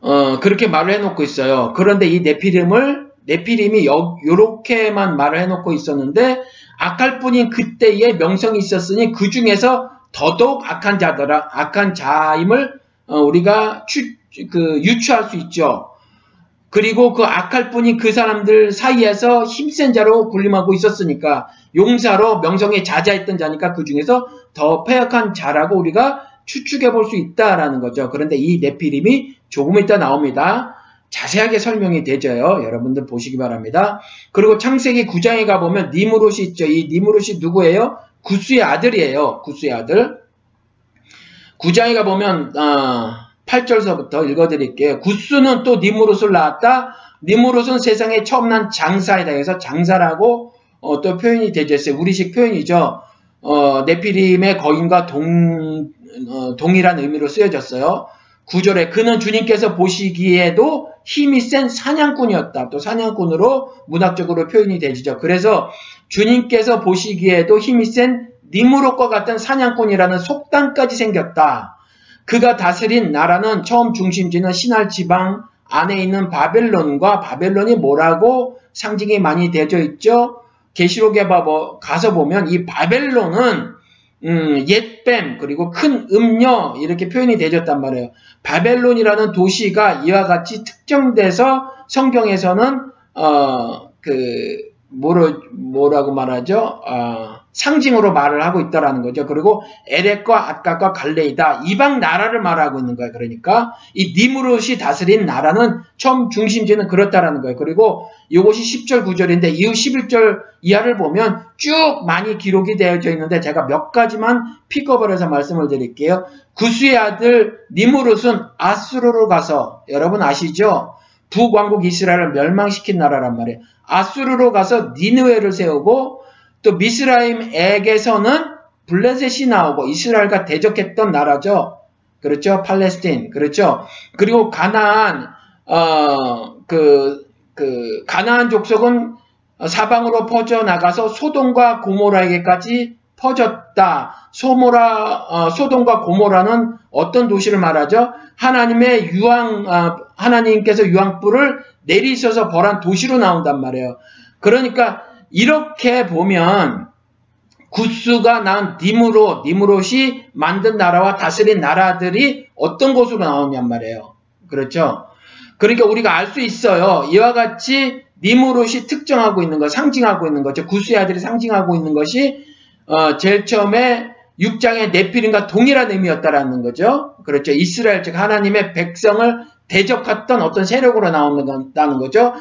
[SPEAKER 1] 어, 그렇게 말을 해놓고 있어요. 그런데 이 네피림을 네피림이 요렇게만 말을 해놓고 있었는데 악할 뿐인 그때의 명성이 있었으니 그 중에서 더더욱 악한 자더라 악한 자임을 어, 우리가 추, 그 유추할 수 있죠. 그리고 그 악할 뿐인 그 사람들 사이에서 힘센 자로 군림하고 있었으니까 용사로 명성에 자자했던 자니까 그 중에서 더 폐역한 자라고 우리가 추측해 볼 수 있다라는 거죠. 그런데 이 네피림이 조금 이따 나옵니다. 자세하게 설명이 되죠요. 여러분들 보시기 바랍니다. 그리고 창세기 9장에 가보면 니무롯이 있죠. 이 니무롯이 누구예요? 구스의 아들이에요. 구스의 아들. 9장에 가보면 어, 8절서부터 읽어드릴게요. 구스는 또 니무롯을 낳았다. 니무롯은 세상에 처음 난 장사이다. 그래서 장사라고 어, 또 표현이 되죠. 우리식 표현이죠. 어, 네피림의 거인과 동, 어, 동일한 의미로 쓰여졌어요. 9절에 그는 주님께서 보시기에도 힘이 센 사냥꾼이었다. 또 사냥꾼으로 문학적으로 표현이 되죠. 그래서 주님께서 보시기에도 힘이 센 니무롯과 같은 사냥꾼이라는 속담까지 생겼다. 그가 다스린 나라는 처음 중심지는 신할 지방 안에 있는 바벨론과 바벨론이 뭐라고 상징이 많이 되어 있죠. 계시록에 가서 보면 이 바벨론은 음, 옛뱀 그리고 큰 음녀 이렇게 표현이 되어졌단 말이에요. 바벨론이라는 도시가 이와 같이 특정돼서 성경에서는 어, 그 뭐로 뭐라고 말하죠? 어, 상징으로 말을 하고 있다라는 거죠. 그리고 에렉과 아까과 갈레이다 이방 나라를 말하고 있는 거예요. 그러니까 이 니무롯이 다스린 나라는 처음 중심지는 그렇다라는 거예요. 그리고 이것이 10절 9절인데 이후 11절 이하를 보면 쭉 많이 기록이 되어져 있는데 제가 몇 가지만 픽업을 해서 말씀을 드릴게요. 구스의 아들 니무롯은 아수르로 가서 여러분 아시죠? 북왕국 이스라엘을 멸망시킨 나라란 말이에요. 아수르로 가서 니느웨를 세우고 또 미스라임에게서는 블레셋이 나오고 이스라엘과 대적했던 나라죠. 그렇죠? 팔레스틴. 그렇죠? 그리고 가나안 어 그 그 가나안 족속은 사방으로 퍼져 나가서 소돔과 고모라에게까지 퍼졌다. 소모라 어, 소돔과 고모라는 어떤 도시를 말하죠? 하나님의 유황 어, 하나님께서 유황불을 내리셔서 벌한 도시로 나온단 말이에요. 그러니까 이렇게 보면 구스가 난 니무롯, 니무롯이 만든 나라와 다스린 나라들이 어떤 곳으로 나오냔 말이에요. 그렇죠? 그러니까 우리가 알 수 있어요. 이와 같이 니무롯이 특정하고 있는 것, 상징하고 있는 거죠. 구스의 아들이 상징하고 있는 것이 어, 제일 처음에 6장의 네피림과 동일한 의미였다라는 거죠. 그렇죠. 이스라엘 즉 하나님의 백성을 대적했던 어떤 세력으로 나온다는 거죠.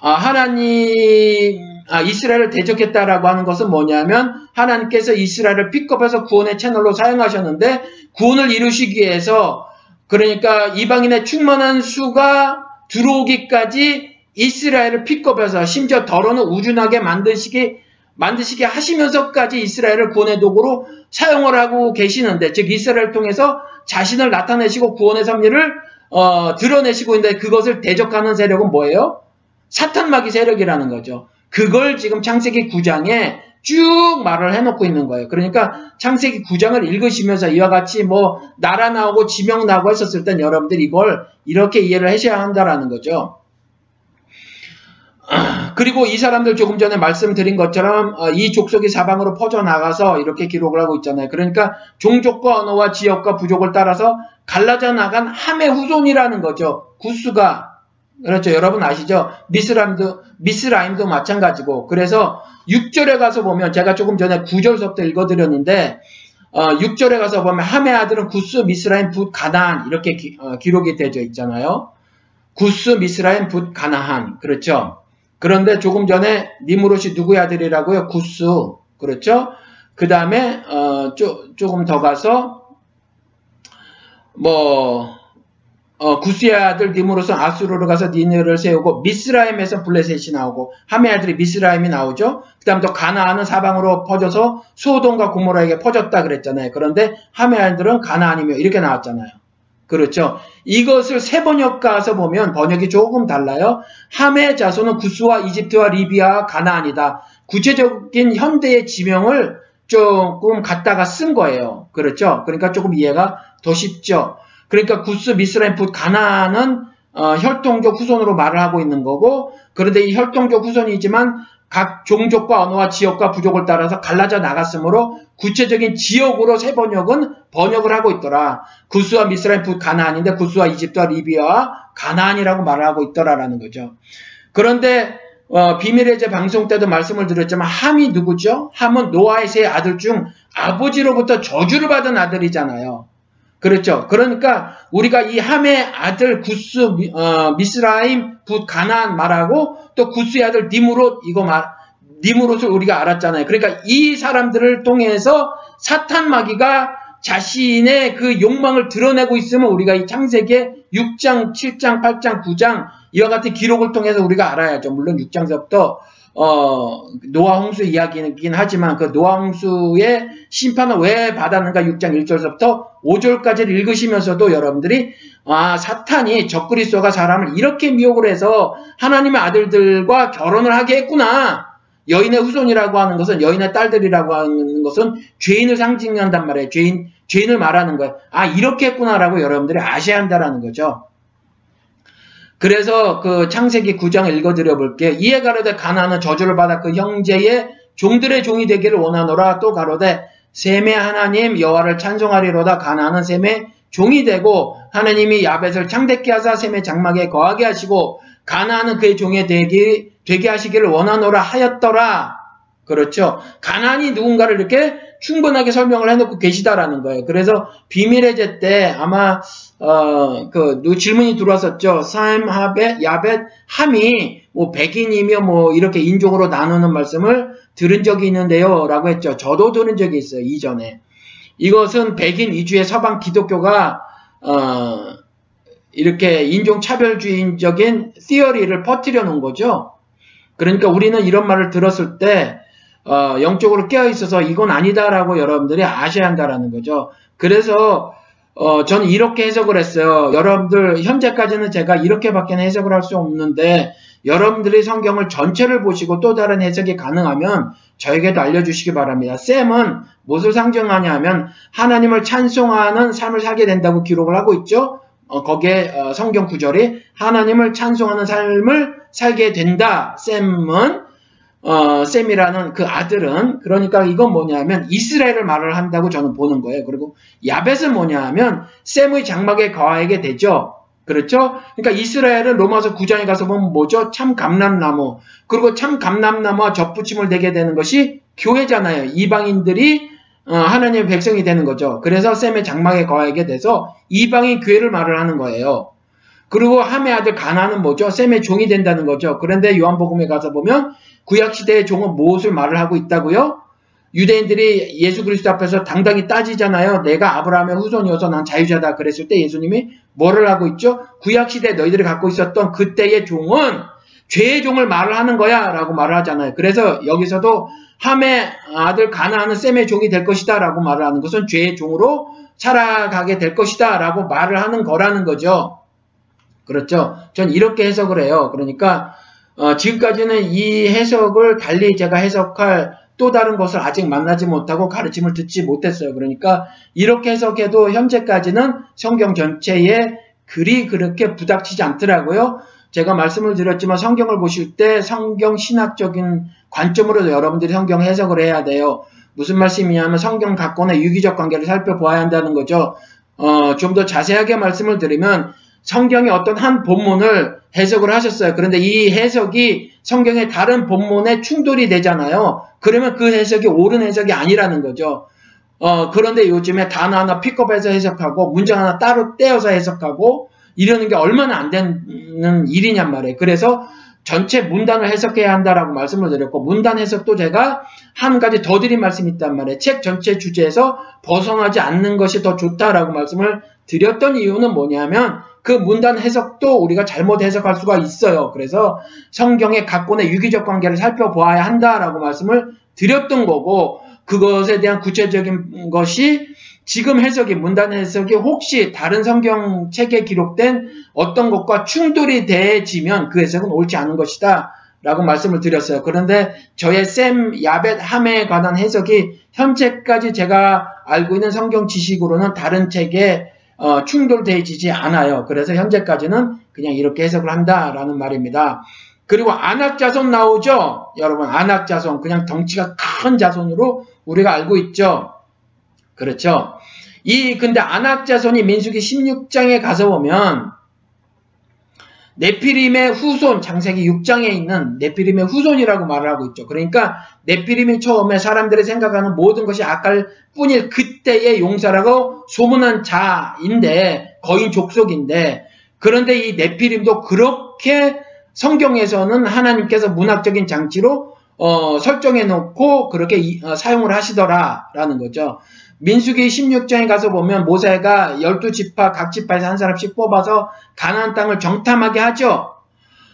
[SPEAKER 1] 아, 하나님 아, 이스라엘을 대적했다라고 하는 것은 뭐냐면 하나님께서 이스라엘을 픽업해서 구원의 채널로 사용하셨는데 구원을 이루시기 위해서 그러니까 이방인의 충만한 수가 들어오기까지 이스라엘을 픽업해서 심지어 더러는 우준하게 만드시기 만드시게 하시면서까지 이스라엘을 구원의 도구로 사용을 하고 계시는데 즉 이스라엘을 통해서 자신을 나타내시고 구원의 섭리를 어, 드러내시고 있는데 그것을 대적하는 세력은 뭐예요? 사탄마귀 세력이라는 거죠. 그걸 지금 창세기 9장에 쭉 말을 해놓고 있는 거예요. 그러니까 창세기 9장을 읽으시면서 이와 같이 뭐 나라 나오고 지명 나오고 했었을 땐 여러분들이 이걸 이렇게 이해를 하셔야 한다라는 거죠. 그리고 이 사람들 조금 전에 말씀드린 것처럼 어, 이 족속이 사방으로 퍼져나가서 이렇게 기록을 하고 있잖아요. 그러니까 종족과 언어와 지역과 부족을 따라서 갈라져 나간 함의 후손이라는 거죠. 구스가 그렇죠. 여러분 아시죠? 미스라임도, 미스라임도 마찬가지고. 그래서 6절에 가서 보면 제가 조금 전에 9절서부터 읽어드렸는데, 어, 6절에 가서 보면 함의 아들은 구스, 미스라임, 붓, 가나안 이렇게 기, 어, 록이 되어 있잖아요. 구스, 미스라임, 붓, 가나안. 그렇죠. 그런데 조금 전에 니무롯이 누구의 아들이라고요? 구스. 그렇죠. 그 다음에, 어, 쪼, 조금 더 가서, 뭐, 어, 구스의 아들 니무로서 아수르로 가서 니네를 세우고 미스라임에서 블레셋이 나오고 함의 아들이 미스라임이 나오죠. 그 다음 또 가나안은 사방으로 퍼져서 소돔과 고모라에게 퍼졌다 그랬잖아요. 그런데 함의 아들은 가나안이며 이렇게 나왔잖아요. 그렇죠. 이것을 세 번역 가서 보면 번역이 조금 달라요. 함의 자손은 구스와 이집트와 리비아, 가나안이다. 구체적인 현대의 지명을 조금 갖다가 쓴 거예요. 그렇죠. 그러니까 조금 이해가 더 쉽죠. 그러니까 구스, 미스라임, 붓, 가나는 어, 혈통적 후손으로 말을 하고 있는 거고 그런데 이 혈통적 후손이지만 각 종족과 언어와 지역과 부족을 따라서 갈라져 나갔으므로 구체적인 지역으로 세 번역은 번역을 하고 있더라. 구스와 미스라임, 붓, 가나안인데 구스와 이집트와 리비아와 가나안이라고 말을 하고 있더라라는 거죠. 그런데 어, 비밀의 제 방송 때도 말씀을 드렸지만 함이 누구죠? 함은 노아의 세 아들 중 아버지로부터 저주를 받은 아들이잖아요. 그렇죠. 그러니까 우리가 이 함의 아들 구스 어, 미스라임 붓 가나안 말하고 또 구스의 아들 니무롯 이거 말 니무롯을 우리가 알았잖아요. 그러니까 이 사람들을 통해서 사탄 마귀가 자신의 그 욕망을 드러내고 있으면 우리가 이 창세기 6장, 7장, 8장, 9장 이와 같은 기록을 통해서 우리가 알아야죠. 물론 6장서부터 어, 노아 홍수 이야기이긴 하지만 그 노아 홍수의 심판을 왜 받았는가 6장 1절서부터 5절까지를 읽으시면서도 여러분들이 아, 사탄이 적그리스도가 사람을 이렇게 미혹을 해서 하나님의 아들들과 결혼을 하게 했구나. 여인의 후손이라고 하는 것은 여인의 딸들이라고 하는 것은 죄인을 상징한단 말이에요. 죄인 죄인을 말하는 거예요. 아, 이렇게 했구나라고 여러분들이 아셔야 한다라는 거죠. 그래서 그 창세기 9장 읽어드려 볼게요. 이에 가로되 가나는 저주를 받아 그 형제의 종들의 종이 되기를 원하노라 또 가로되 셈의 하나님 여호와를 찬송하리로다 가나는 셈의 종이 되고 하나님이 야벳을 창대케 하사 셈의 장막에 거하게 하시고 가나는 그의 종이 되기, 되게 하시기를 원하노라 하였더라. 그렇죠. 가난이 누군가를 이렇게 충분하게 설명을 해놓고 계시다라는 거예요. 그래서 비밀의 제 때 아마 어 그 질문이 들어왔었죠. 삶 하벳 야벳 함이 뭐 백인이며 뭐 이렇게 인종으로 나누는 말씀을 들은 적이 있는데요라고 했죠. 저도 들은 적이 있어요. 이전에 이것은 백인 위주의 서방 기독교가 어 이렇게 인종 차별주의적인 시어리를 퍼뜨려 놓은 거죠. 그러니까 우리는 이런 말을 들었을 때 어, 영적으로 깨어 있어서 이건 아니다라고 여러분들이 아셔야 한다라는 거죠. 그래서 어, 저는 이렇게 해석을 했어요. 여러분들 현재까지는 제가 이렇게밖에 해석을 할 수 없는데 여러분들이 성경을 전체를 보시고 또 다른 해석이 가능하면 저에게도 알려주시기 바랍니다. 쌤은 무엇을 상징하냐면 하나님을 찬송하는 삶을 살게 된다고 기록을 하고 있죠. 어, 거기에 어, 성경 구절이 하나님을 찬송하는 삶을 살게 된다. 쌤은 어, 셈이라는 그 아들은 그러니까 이건 뭐냐면 이스라엘을 말을 한다고 저는 보는 거예요. 그리고 야벳은 뭐냐면 셈의 장막에 거하게 되죠. 그렇죠? 그러니까 이스라엘은 로마서 9장에 가서 보면 뭐죠? 참 감람나무. 그리고 참 감람나무와 접붙임을 되게 되는 것이 교회잖아요. 이방인들이 어, 하나님의 백성이 되는 거죠. 그래서 셈의 장막에 거하게 돼서 이방인 교회를 말을 하는 거예요. 그리고 함의 아들 가나는 뭐죠? 셈의 종이 된다는 거죠. 그런데 요한복음에 가서 보면 구약시대의 종은 무엇을 말을 하고 있다고요? 유대인들이 예수 그리스도 앞에서 당당히 따지잖아요. 내가 아브라함의 후손이어서 난 자유자다 그랬을 때 예수님이 뭐를 하고 있죠? 구약시대 너희들이 갖고 있었던 그때의 종은 죄의 종을 말을 하는 거야 라고 말을 하잖아요. 그래서 여기서도 함의 아들 가나하는 셈의 종이 될 것이다 라고 말을 하는 것은 죄의 종으로 살아가게 될 것이다 라고 말을 하는 거라는 거죠. 그렇죠? 전 이렇게 해석을 해요. 그러니까 어, 지금까지는 이 해석을 달리 제가 해석할 또 다른 것을 아직 만나지 못하고 가르침을 듣지 못했어요. 그러니까 이렇게 해석해도 현재까지는 성경 전체에 글이 그렇게 부닥치지 않더라고요. 제가 말씀을 드렸지만 성경을 보실 때 성경 신학적인 관점으로 여러분들이 성경 해석을 해야 돼요. 무슨 말씀이냐면 성경 각권의 유기적 관계를 살펴보아야 한다는 거죠. 어, 좀 더 자세하게 말씀을 드리면 성경의 어떤 한 본문을 해석을 하셨어요. 그런데 이 해석이 성경의 다른 본문에 충돌이 되잖아요. 그러면 그 해석이 옳은 해석이 아니라는 거죠. 어, 그런데 요즘에 단어 하나 픽업해서 해석하고 문장 하나 따로 떼어서 해석하고 이러는 게 얼마나 안 되는 일이냔 말이에요. 그래서 전체 문단을 해석해야 한다라고 말씀을 드렸고 문단 해석도 제가 한 가지 더 드린 말씀이 있단 말이에요. 책 전체 주제에서 벗어나지 않는 것이 더 좋다라고 말씀을 드렸던 이유는 뭐냐면 그 문단 해석도 우리가 잘못 해석할 수가 있어요. 그래서 성경의 각본의 유기적 관계를 살펴보아야 한다라고 말씀을 드렸던 거고 그것에 대한 구체적인 것이 지금 해석이 문단 해석이 혹시 다른 성경 책에 기록된 어떤 것과 충돌이 되지면 그 해석은 옳지 않은 것이다. 라고 말씀을 드렸어요. 그런데 저의 샘 야벳 함에 관한 해석이 현재까지 제가 알고 있는 성경 지식으로는 다른 책에 어, 충돌되지 않아요. 그래서 현재까지는 그냥 이렇게 해석을 한다라는 말입니다. 그리고 안악자손 나오죠? 여러분, 안악자손. 그냥 덩치가 큰 자손으로 우리가 알고 있죠? 그렇죠? 이, 근데 안악자손이 민수기 16장에 가서 보면, 네피림의 후손, 장세기 6장에 있는 네피림의 후손이라고 말을 하고 있죠. 그러니까 네피림이 처음에 사람들이 생각하는 모든 것이 악할 뿐일 그때의 용사라고 소문한 자인데, 거인 족속인데, 그런데 이 네피림도 그렇게 성경에서는 하나님께서 문학적인 장치로 어, 설정해 놓고 그렇게 이, 어, 사용을 하시더라라는 거죠. 민수기 16장에 가서 보면 모세가 12지파 각 지파에서 한 사람씩 뽑아서 가나안 땅을 정탐하게 하죠.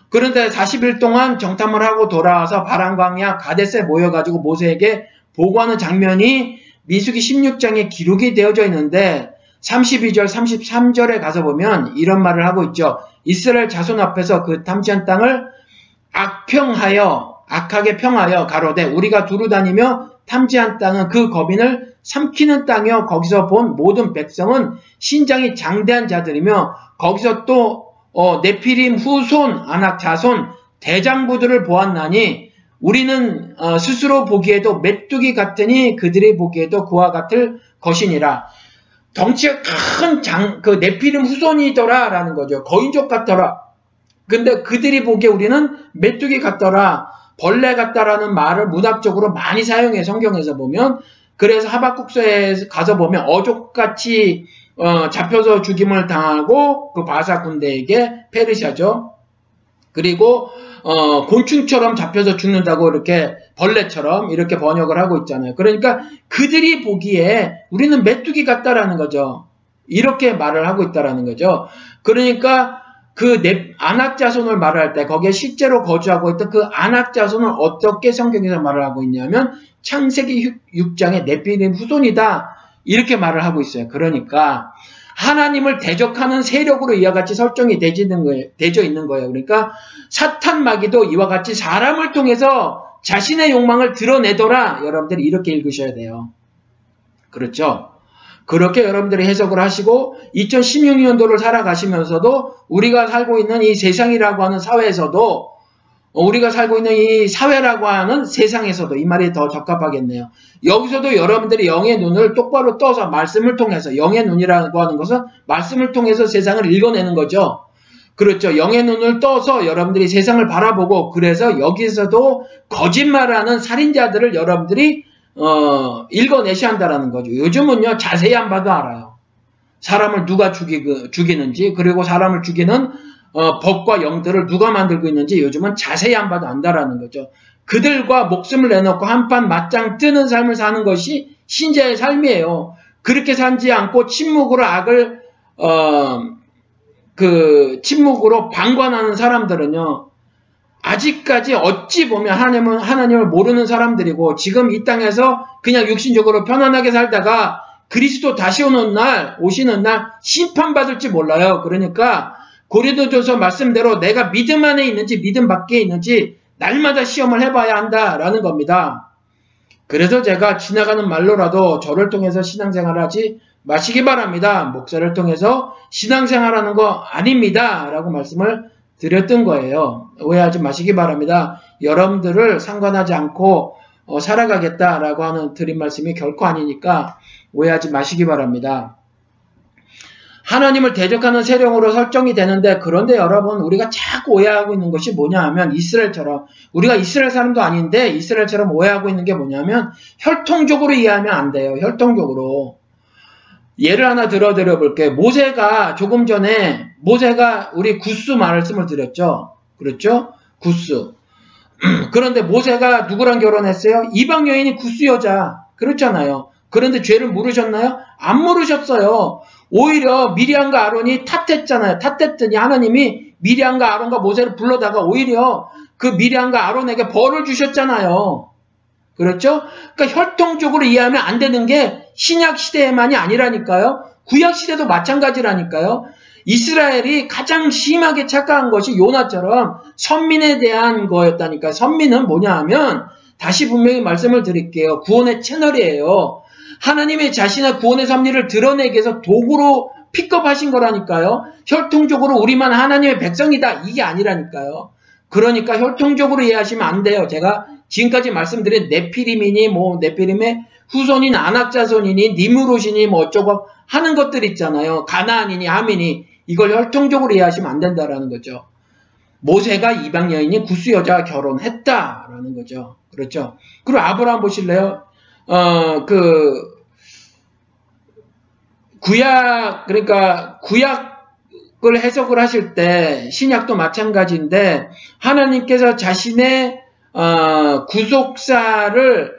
[SPEAKER 1] 그런데 40일 동안 정탐을 하고 돌아와서 바람광야 가데스에 모여가지고 모세에게 보고하는 장면이 민수기 16장에 기록이 되어져 있는데 32절, 33절에 가서 보면 이런 말을 하고 있죠. 이스라엘 자손 앞에서 그 탐지한 땅을 악평하여 악하게 평하여 가로되 우리가 두루 다니며 탐지한 땅은 그 거민을 삼키는 땅이요 거기서 본 모든 백성은 신장이 장대한 자들이며 거기서 또 어, 네피림 후손 아낙 자손 대장부들을 보았나니 우리는 어, 스스로 보기에도 메뚜기 같으니 그들이 보기에도 그와 같을 것이니라. 덩치가 큰 장, 그 네피림 후손이더라 라는 거죠. 거인족 같더라. 근데 그들이 보기에 우리는 메뚜기 같더라. 벌레 같다라는 말을 문학적으로 많이 사용해 성경에서 보면 그래서 하박국서에 가서 보면 어족같이 어, 잡혀서 죽임을 당하고 그 바사 군대에게 페르시아죠. 그리고 어, 곤충처럼 잡혀서 죽는다고 이렇게 벌레처럼 이렇게 번역을 하고 있잖아요. 그러니까 그들이 보기에 우리는 메뚜기 같다라는 거죠. 이렇게 말을 하고 있다라는 거죠. 그러니까 그 안악 자손을 말할 때 거기에 실제로 거주하고 있던 그 안악 자손을 어떻게 성경에서 말을 하고 있냐면 창세기 6장의 네피림 후손이다 이렇게 말을 하고 있어요. 그러니까 하나님을 대적하는 세력으로 이와 같이 설정이. 되져 있는 거예요. 그러니까 사탄 마귀도 이와 같이 사람을 통해서 자신의 욕망을 드러내더라. 여러분들이 이렇게 읽으셔야 돼요. 그렇죠? 그렇게 여러분들이 해석을 하시고 2016년도를 살아가시면서도 우리가 살고 있는 이 세상이라고 하는 사회에서도 우리가 살고 있는 이 사회라고 하는 세상에서도 이 말이 더 적합하겠네요. 여기서도 여러분들이 영의 눈을 똑바로 떠서 말씀을 통해서 영의 눈이라고 하는 것은 말씀을 통해서 세상을 읽어내는 거죠. 그렇죠. 영의 눈을 떠서 여러분들이 세상을 바라보고 그래서 여기서도 거짓말하는 살인자들을 여러분들이 어, 읽어내셔야 한다라는 거죠. 요즘은요, 자세히 안 봐도 알아요. 사람을 누가 죽이, 죽이는지, 그리고 사람을 죽이는 어, 법과 영들을 누가 만들고 있는지 요즘은 자세히 안 봐도 안다라는 거죠. 그들과 목숨을 내놓고 한판 맞짱 뜨는 삶을 사는 것이 신자의 삶이에요. 그렇게 살지 않고 침묵으로 악을 어, 그 침묵으로 방관하는 사람들은요. 아직까지 어찌 보면 하나님은 하나님을 모르는 사람들이고 지금 이 땅에서 그냥 육신적으로 편안하게 살다가 그리스도 다시 오는 날 오시는 날 심판받을지 몰라요. 그러니까 고린도전서 말씀대로 내가 믿음 안에 있는지 믿음 밖에 있는지 날마다 시험을 해봐야 한다라는 겁니다. 그래서 제가 지나가는 말로라도 저를 통해서 신앙생활을 하지 마시기 바랍니다. 목사를 통해서 신앙생활하는 거 아닙니다. 라고 말씀을 드렸던 거예요. 오해하지 마시기 바랍니다. 여러분들을 상관하지 않고 어, 살아가겠다라고 하는 드린 말씀이 결코 아니니까 오해하지 마시기 바랍니다. 하나님을 대적하는 세력으로 설정이 되는데 그런데 여러분 우리가 자꾸 오해하고 있는 것이 뭐냐 하면 이스라엘처럼 우리가 이스라엘 사람도 아닌데 이스라엘처럼 오해하고 있는 게 뭐냐면 혈통적으로 이해하면 안 돼요. 혈통적으로. 예를 하나 들어 드려 볼게요. 모세가 조금 전에 모세가 우리 구스 말씀을 드렸죠. 그렇죠? 구스. 그런데 모세가 누구랑 결혼했어요? 이방 여인이 구스 여자. 그렇잖아요. 그런데 죄를 물으셨나요? 안 물으셨어요. 오히려 미리안과 아론이 탓했잖아요. 탓했더니 하나님이 미리안과 아론과 모세를 불러다가 오히려 그 미리안과 아론에게 벌을 주셨잖아요. 그렇죠? 그러니까 혈통적으로 이해하면 안 되는 게 신약 시대에만이 아니라니까요. 구약 시대도 마찬가지라니까요. 이스라엘이 가장 심하게 착각한 것이 요나처럼 선민에 대한 거였다니까. 선민은 뭐냐 하면 다시 분명히 말씀을 드릴게요. 구원의 채널이에요. 하나님의 자신의 구원의 섭리를 드러내기 위해서 도구로 픽업하신 거라니까요. 혈통적으로 우리만 하나님의 백성이다. 이게 아니라니까요. 그러니까 혈통적으로 이해하시면 안 돼요. 제가 지금까지 말씀드린 네피림이니 뭐 네피림의 후손인 안악자손이니 니무롯이니 뭐 어쩌고 하는 것들 있잖아요. 가나안이니 하민이 이걸 혈통적으로 이해하시면 안 된다라는 거죠. 모세가 이방 여인이 구수 여자와 결혼했다라는 거죠. 그렇죠. 그리고 아브라함 보실래요? 어, 그 구약 그러니까 구약 을 해석을 하실 때 신약도 마찬가지인데 하나님께서 자신의 어, 구속사를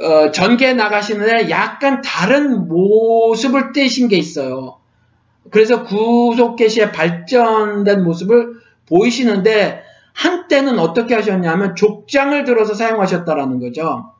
[SPEAKER 1] 어, 전개 나가시는데 약간 다른 모습을 떼신 게 있어요. 그래서 구속 계시의 발전된 모습을 보이시는데 한때는 어떻게 하셨냐면 족장을 들어서 사용하셨다라는 거죠.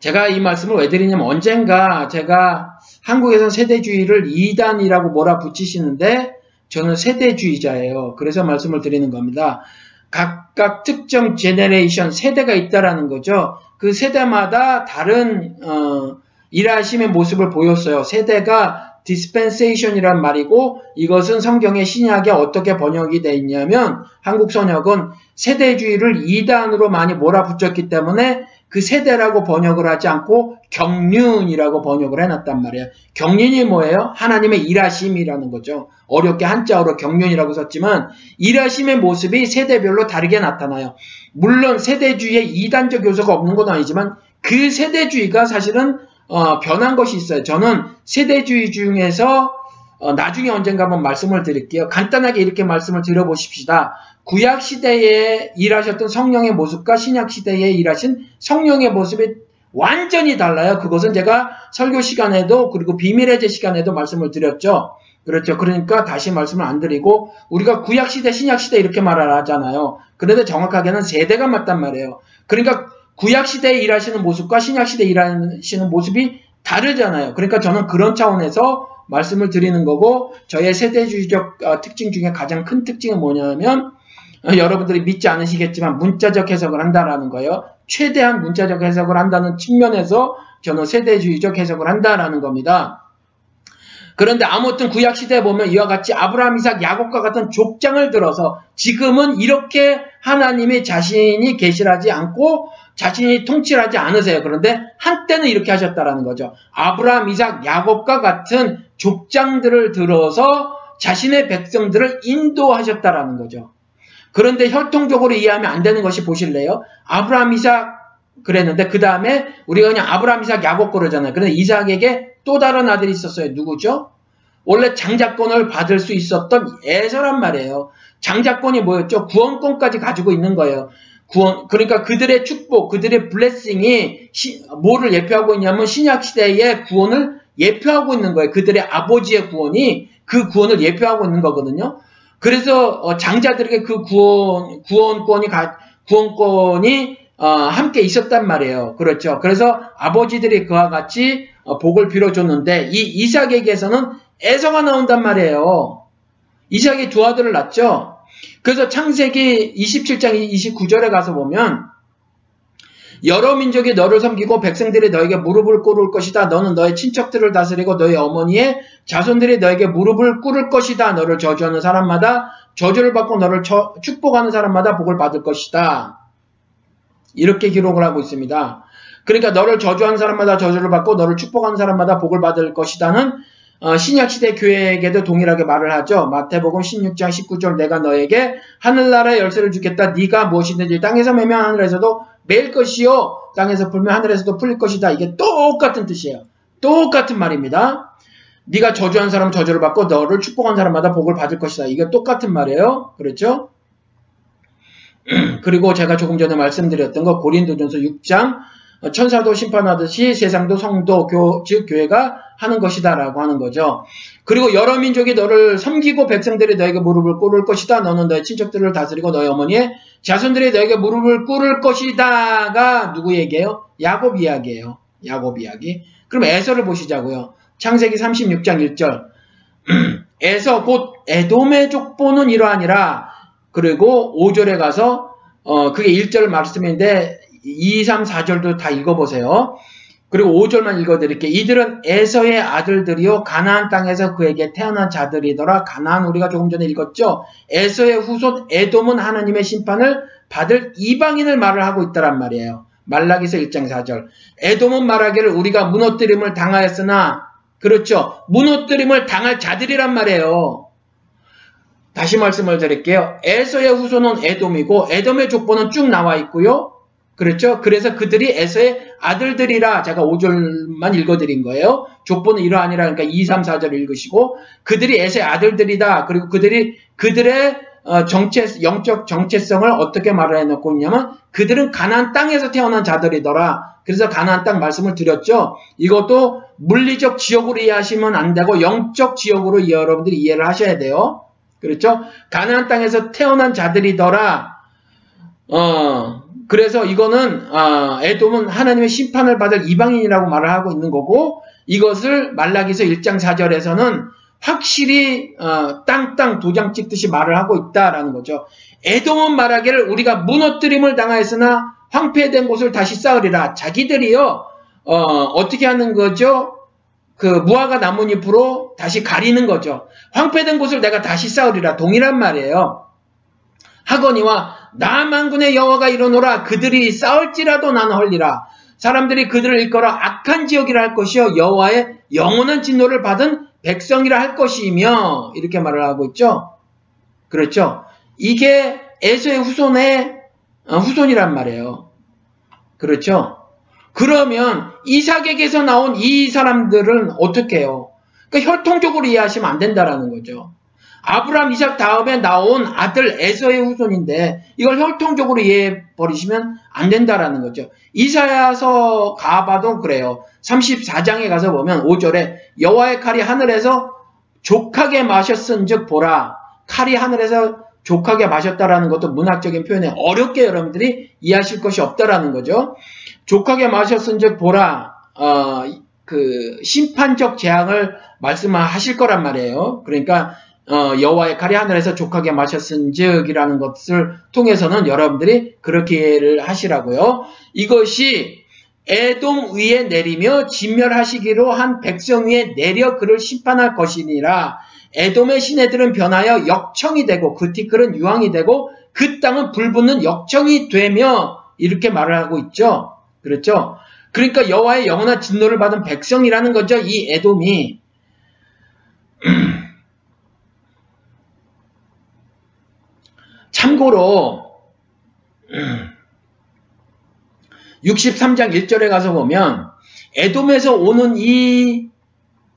[SPEAKER 1] 제가 이 말씀을 왜 드리냐면 언젠가 제가 한국에서 세대주의를 2단이라고 몰아붙이시는데 저는 세대주의자예요. 그래서 말씀을 드리는 겁니다. 각각 특정 제네레이션 세대가 있다라는 거죠. 그 세대마다 다른 어, 일하심의 모습을 보였어요. 세대가 dispensation이란 말이고 이것은 성경의 신약에 어떻게 번역이 되어 있냐면 한국 성경은 세대주의를 이단으로 많이 몰아붙였기 때문에 그 세대라고 번역을 하지 않고 경륜이라고 번역을 해놨단 말이에요. 경륜이 뭐예요? 하나님의 일하심이라는 거죠. 어렵게 한자어로 경륜이라고 썼지만 일하심의 모습이 세대별로 다르게 나타나요. 물론 세대주의에 이단적 요소가 없는 건 아니지만 그 세대주의가 사실은 어, 변한 것이 있어요. 저는 세대주의 중에서 어, 나중에 언젠가 한번 말씀을 드릴게요. 간단하게 이렇게 말씀을 드려보십시다. 구약 시대에 일하셨던 성령의 모습과 신약 시대에 일하신 성령의 모습이 완전히 달라요. 그것은 제가 설교 시간에도 그리고 비밀의 제 시간에도 말씀을 드렸죠. 그렇죠. 그러니까 다시 말씀을 안 드리고 우리가 구약 시대, 신약 시대 이렇게 말을 하잖아요. 그런데 정확하게는 세대가 맞단 말이에요. 그러니까 구약 시대에 일하시는 모습과 신약 시대에 일하시는 모습이 다르잖아요. 그러니까 저는 그런 차원에서 말씀을 드리는 거고 저의 세대주의적 어, 특징 중에 가장 큰 특징은 뭐냐면 어, 여러분들이 믿지 않으시겠지만 문자적 해석을 한다라는 거예요. 최대한 문자적 해석을 한다는 측면에서 저는 세대주의적 해석을 한다라는 겁니다. 그런데 아무튼 구약 시대에 보면 이와 같이 아브라함, 이삭, 야곱과 같은 족장을 들어서 지금은 이렇게 하나님이 자신이 계시하지 않고 자신이 통치하지 않으세요. 그런데 한때는 이렇게 하셨다라는 거죠. 아브라함, 이삭, 야곱과 같은 족장들을 들어서 자신의 백성들을 인도하셨다라는 거죠. 그런데 혈통적으로 이해하면 안 되는 것이 보실래요? 아브라함, 이삭 그랬는데 그 다음에 우리가 그냥 아브라함, 이삭, 야곱 그러잖아요. 그런데 이삭에게 또 다른 아들이 있었어요. 누구죠? 원래 장자권을 받을 수 있었던 에서란 말이에요. 장자권이 뭐였죠? 구원권까지 가지고 있는 거예요. 구원, 그러니까 그들의 축복, 그들의 블레싱이 시, 뭐를 예표하고 있냐면 신약 시대의 구원을 예표하고 있는 거예요. 그들의 아버지의 구원이 그 구원을 예표하고 있는 거거든요. 그래서 어, 장자들에게 그 구원 구원권이 가, 구원권이 어, 함께 있었단 말이에요. 그렇죠. 그래서 아버지들이 그와 같이 어, 복을 빌어줬는데 이 이삭에게서는 에서가 나온단 말이에요. 이삭이 두 아들을 낳죠. 그래서 창세기 27장 29절에 가서 보면 여러 민족이 너를 섬기고 백성들이 너에게 무릎을 꿇을 것이다. 너는 너의 친척들을 다스리고 너의 어머니의 자손들이 너에게 무릎을 꿇을 것이다. 너를 저주하는 사람마다 저주를 받고 너를 처, 축복하는 사람마다 복을 받을 것이다. 이렇게 기록을 하고 있습니다. 그러니까 너를 저주하는 사람마다 저주를 받고 너를 축복하는 사람마다 복을 받을 것이다는 어, 신약시대 교회에게도 동일하게 말을 하죠. 마태복음 16장 19절 내가 너에게 하늘나라의 열쇠를 주겠다. 네가 무엇이든지 땅에서 매면 하늘에서도 매일 것이요. 땅에서 풀면 하늘에서도 풀릴 것이다. 이게 똑같은 뜻이에요. 똑같은 말입니다. 네가 저주한 사람 저주를 받고 너를 축복한 사람마다 복을 받을 것이다. 이게 똑같은 말이에요. 그렇죠? 그리고 제가 조금 전에 말씀드렸던 거 고린도전서 6장 천사도 심판하듯이 세상도 성도 교, 즉 교회가 하는 것이다라고 하는 거죠. 그리고 여러 민족이 너를 섬기고 백성들이 너에게 무릎을 꿇을 것이다. 너는 너의 친척들을 다스리고 너의 어머니의 자손들이 너에게 무릎을 꿇을 것이다가 누구 얘기예요? 야곱 이야기예요. 야곱 이야기. 그럼 에서를 보시자고요. 창세기 36장 1절. 에서 곧 에돔의 족보는 이러하니라. 그리고 5절에 가서 어 그게 1절 말씀인데 2, 3, 4절도 다 읽어보세요. 그리고 5절만 읽어드릴게요. 이들은 에서의 아들들이요 가나안 땅에서 그에게 태어난 자들이더라. 가나안 우리가 조금 전에 읽었죠. 에서의 후손 에돔은 하나님의 심판을 받을 이방인을 말을 하고 있다란 말이에요. 말라기서 1장 4절. 에돔은 말하기를 우리가 무너뜨림을 당하였으나 그렇죠. 무너뜨림을 당할 자들이란 말이에요. 다시 말씀을 드릴게요. 에서의 후손은 에돔이고 에돔의 족보는 쭉 나와 있고요. 그렇죠? 그래서 그들이 에서의 아들들이라 제가 5절만 읽어드린 거예요. 족보는 이러하니라 그러니까 2, 3, 4절 읽으시고 그들이 에서의 아들들이다. 그리고 그들이 그들의 어, 정체 영적 정체성을 어떻게 말을 해놓고 있냐면 그들은 가나안 땅에서 태어난 자들이더라. 그래서 가나안 땅 말씀을 드렸죠. 이것도 물리적 지역으로 이해하시면 안 되고 영적 지역으로 여러분들이 이해를 하셔야 돼요. 그렇죠? 가나안 땅에서 태어난 자들이더라. 어, 그래서 이거는 아, 에돔은 하나님의 심판을 받을 이방인이라고 말을 하고 있는 거고 이것을 말라기서 1장 4절에서는 확실히 어, 땅땅 도장 찍듯이 말을 하고 있다라는 거죠. 에돔은 말하기를 우리가 무너뜨림을 당하였으나 황폐된 곳을 다시 쌓으리라. 자기들이요 어, 떻게 하는 거죠? 그 무화과 나뭇잎으로 다시 가리는 거죠. 황폐된 곳을 내가 다시 쌓으리라. 동일한 말이에요. 하거니와 나 만군의 여호와가 이르노라 그들이 싸울지라도 나는 헐리라 사람들이 그들을 일컬어 악한 지역이라 할 것이요 여호와의 영원한 진노를 받은 백성이라 할 것이며 이렇게 말을 하고 있죠. 그렇죠. 이게 에서의 후손의 어, 후손이란 말이에요. 그렇죠. 그러면 이삭에게서 나온 이 사람들은 어떻게 해요? 그러니까 혈통적으로 이해하시면 안 된다라는 거죠. 아브라함, 이삭 다음에 나온 아들 에서의 후손인데 이걸 혈통적으로 이해해 버리시면 안 된다라는 거죠. 이사야서 가봐도 그래요. 34장에 가서 보면 5절에 여호와의 칼이 하늘에서 족하게 마셨은즉 보라 칼이 하늘에서 족하게 마셨다라는 것도 문학적인 표현에 어렵게 여러분들이 이해하실 것이 없다라는 거죠. 족하게 마셨은즉 보라 어, 그 심판적 재앙을 말씀하실 거란 말이에요. 그러니까 어, 여호와의 칼이 하늘에서 족하게 마셨은즉이라는 것을 통해서는 여러분들이 그렇게 이해를 하시라고요. 이것이 애돔 위에 내리며 진멸하시기로 한 백성 위에 내려 그를 심판할 것이니라. 애돔의 시내들은 변하여 역청이 되고 그 티끌은 유황이 되고 그 땅은 불붙는 역청이 되며 이렇게 말을 하고 있죠. 그렇죠? 그러니까 여호와의 영원한 진노를 받은 백성이라는 거죠. 이 애돔이 참고로 63장 1절에 가서 보면 에돔에서 오는 이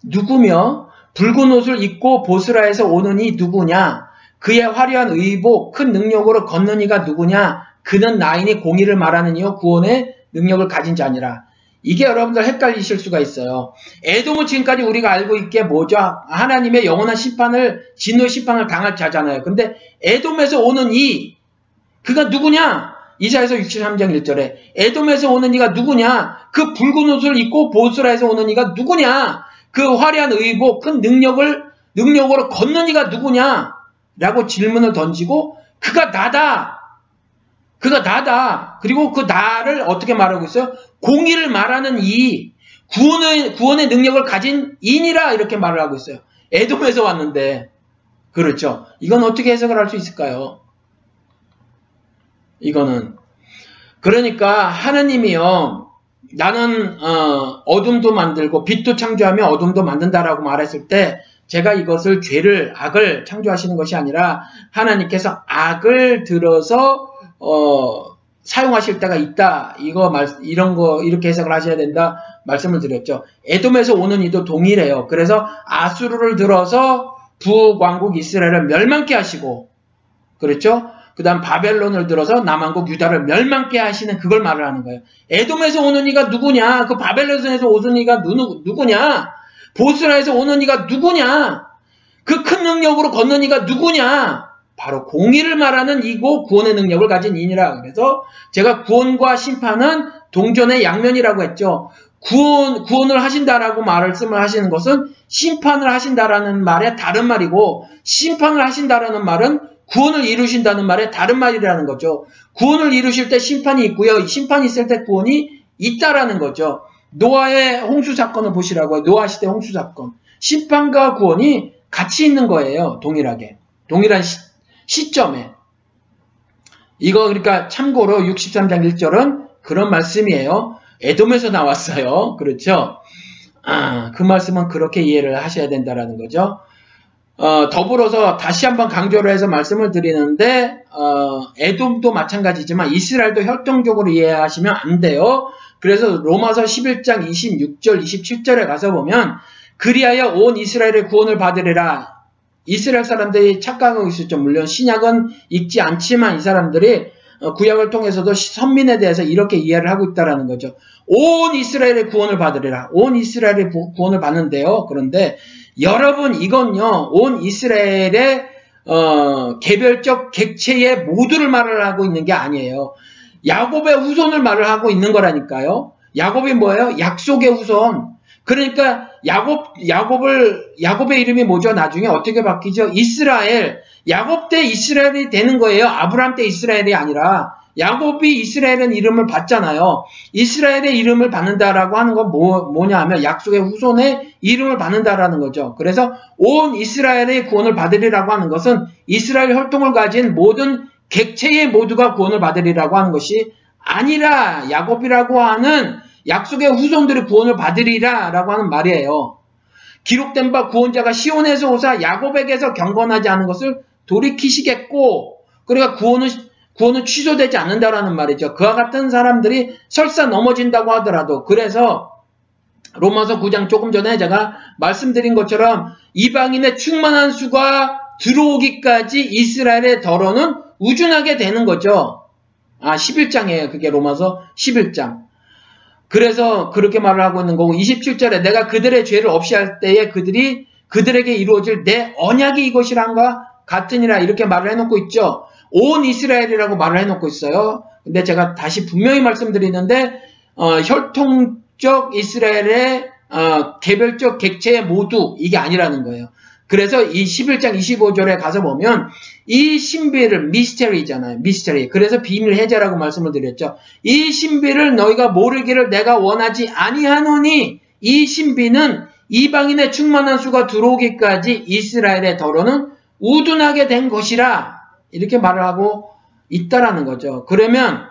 [SPEAKER 1] 누구며 붉은 옷을 입고 보스라에서 오는 이 누구냐? 그의 화려한 의복 큰 능력으로 걷는 이가 누구냐? 그는 나인이 공의를 말하는 이요 구원의 능력을 가진 자니라 이게 여러분들 헷갈리실 수가 있어요. 에돔은 지금까지 우리가 알고 있게 뭐죠? 하나님의 영원한 심판을 진노 심판을 당할 자잖아요. 근데 에돔에서 오는 이 그가 누구냐? 이사에서 63장 1절에 에돔에서 오는 이가 누구냐? 그 붉은 옷을 입고 보스라에서 오는 이가 누구냐? 그 화려한 의복, 큰 능력을 능력으로 걷는 이가 누구냐? 라고 질문을 던지고 그가 나다. 그가 나다. 그리고 그 나를 어떻게 말하고 있어요? 공의를 말하는 이 구원의, 구원의 능력을 가진 인이라 이렇게 말을 하고 있어요. 에돔에서 왔는데. 그렇죠. 이건 어떻게 해석을 할 수 있을까요? 이거는. 그러니까 하나님이요. 나는 어, 둠도 만들고 빛도 창조하며 어둠도 만든다라고 말했을 때 제가 이것을 죄를 악을 창조하시는 것이 아니라 하나님께서 악을 들어서 어, 사용하실 때가 있다. 이거 말, 이런 거, 이렇게 해석을 하셔야 된다. 말씀을 드렸죠. 에돔에서 오는 이도 동일해요. 그래서 아수르를 들어서 북왕국 이스라엘을 멸망케 하시고, 그렇죠? 그 다음 바벨론을 들어서 남왕국 유다를 멸망케 하시는 그걸 말을 하는 거예요. 에돔에서 오는 이가 누구냐? 그 바벨론에서 오는 이가 누, 누구냐? 보스라에서 오는 이가 누구냐? 그 큰 능력으로 걷는 이가 누구냐? 바로 공의를 말하는 이고 구원의 능력을 가진 인이라 그래서 제가 구원과 심판은 동전의 양면이라고 했죠. 구원, 구원을 하신다라고 말씀을 하시는 것은 심판을 하신다라는 말의 다른 말이고 심판을 하신다라는 말은 구원을 이루신다는 말의 다른 말이라는 거죠. 구원을 이루실 때 심판이 있고요. 심판이 있을 때 구원이 있다라는 거죠. 노아의 홍수 사건을 보시라고요. 노아 시대 홍수 사건. 심판과 구원이 같이 있는 거예요. 동일하게. 동일한 시, 시점에. 이거 그러니까 참고로 63장 1절은 그런 말씀이에요. 에돔에서 나왔어요. 그렇죠? 아, 그 말씀은 그렇게 이해를 하셔야 된다라는 거죠. 어, 더불어서 다시 한번 강조를 해서 말씀을 드리는데 어, 에돔도 마찬가지지만 이스라엘도 혈통적으로 이해하시면 안 돼요. 그래서 로마서 11장 26절 27절에 가서 보면 그리하여 온 이스라엘의 구원을 받으리라 이스라엘 사람들이 착각하고 있었죠. 물론 신약은 읽지 않지만 이 사람들이 어, 구약을 통해서도 선민에 대해서 이렇게 이해를 하고 있다라는 거죠. 온 이스라엘의 구원을 받으리라. 온 이스라엘의 구원을 받는데요. 그런데 여러분 이건요. 온 이스라엘의 어, 개별적 객체의 모두를 말을 하고 있는 게 아니에요. 야곱의 후손을 말을 하고 있는 거라니까요. 야곱이 뭐예요? 약속의 후손. 그러니까 야곱 야곱을 야곱의 이름이 뭐죠? 나중에 어떻게 바뀌죠? 이스라엘. 야곱 때 이스라엘이 되는 거예요. 아브라함 때 이스라엘이 아니라 야곱이 이스라엘은 이름을 받잖아요. 이스라엘의 이름을 받는다라고 하는 건 뭐, 뭐냐 하면 약속의 후손의 이름을 받는다라는 거죠. 그래서 온 이스라엘의 구원을 받으리라고 하는 것은 이스라엘 혈통을 가진 모든 객체의 모두가 구원을 받으리라고 하는 것이 아니라 야곱이라고 하는 약속의 후손들이 구원을 받으리라 라고 하는 말이에요. 기록된 바 구원자가 시온에서 오사 야곱에게서 경건하지 않은 것을 돌이키시겠고 그러니까 구원은 구원은 취소되지 않는다라는 말이죠. 그와 같은 사람들이 설사 넘어진다고 하더라도 그래서 로마서 9장 조금 전에 제가 말씀드린 것처럼 이방인의 충만한 수가 들어오기까지 이스라엘의 덜어는 우준하게 되는 거죠. 아, 11장이에요. 그게 로마서 11장. 그래서 그렇게 말을 하고 있는 거고 27절에 내가 그들의 죄를 없이 할 때에 그들이 그들에게 이루어질 내 언약이 이것이란가 같으니라 이렇게 말을 해놓고 있죠. 온 이스라엘이라고 말을 해놓고 있어요. 근데 제가 다시 분명히 말씀드리는데 어, 혈통적 이스라엘의 어, 개별적 객체 모두 이게 아니라는 거예요. 그래서 이 11장 25절에 가서 보면 이 신비를 미스테리잖아요. 미스테리. 그래서 비밀 해제라고 말씀을 드렸죠. 이 신비를 너희가 모르기를 내가 원하지 아니하노니 이 신비는 이방인의 충만한 수가 들어오기까지 이스라엘의 더러는 우둔하게 된 것이라 이렇게 말을 하고 있다라는 거죠. 그러면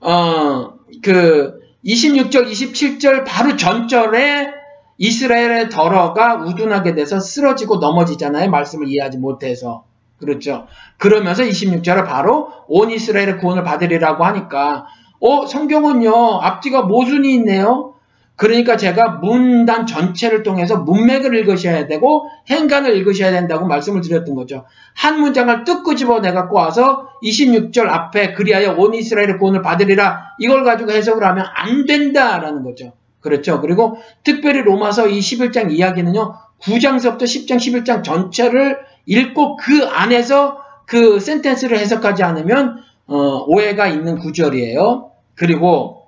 [SPEAKER 1] 어 그 26절, 27절 바로 전절에 이스라엘의 더러가 우둔하게 돼서 쓰러지고 넘어지잖아요. 말씀을 이해하지 못해서. 그렇죠. 그러면서 26절에 바로 온 이스라엘의 구원을 받으리라고 하니까 어 성경은요 앞뒤가 모순이 있네요. 그러니까 제가 문단 전체를 통해서 문맥을 읽으셔야 되고 행간을 읽으셔야 된다고 말씀을 드렸던 거죠. 한 문장을 뚝 끄집어 내갖고 와서 26절 앞에 그리하여 온 이스라엘의 구원을 받으리라 이걸 가지고 해석을 하면 안 된다라는 거죠. 그렇죠. 그리고 특별히 로마서 이 11장 이야기는요. 9장서부터 10장, 11장 전체를 읽고 그 안에서 그 센텐스를 해석하지 않으면 어, 오해가 있는 구절이에요. 그리고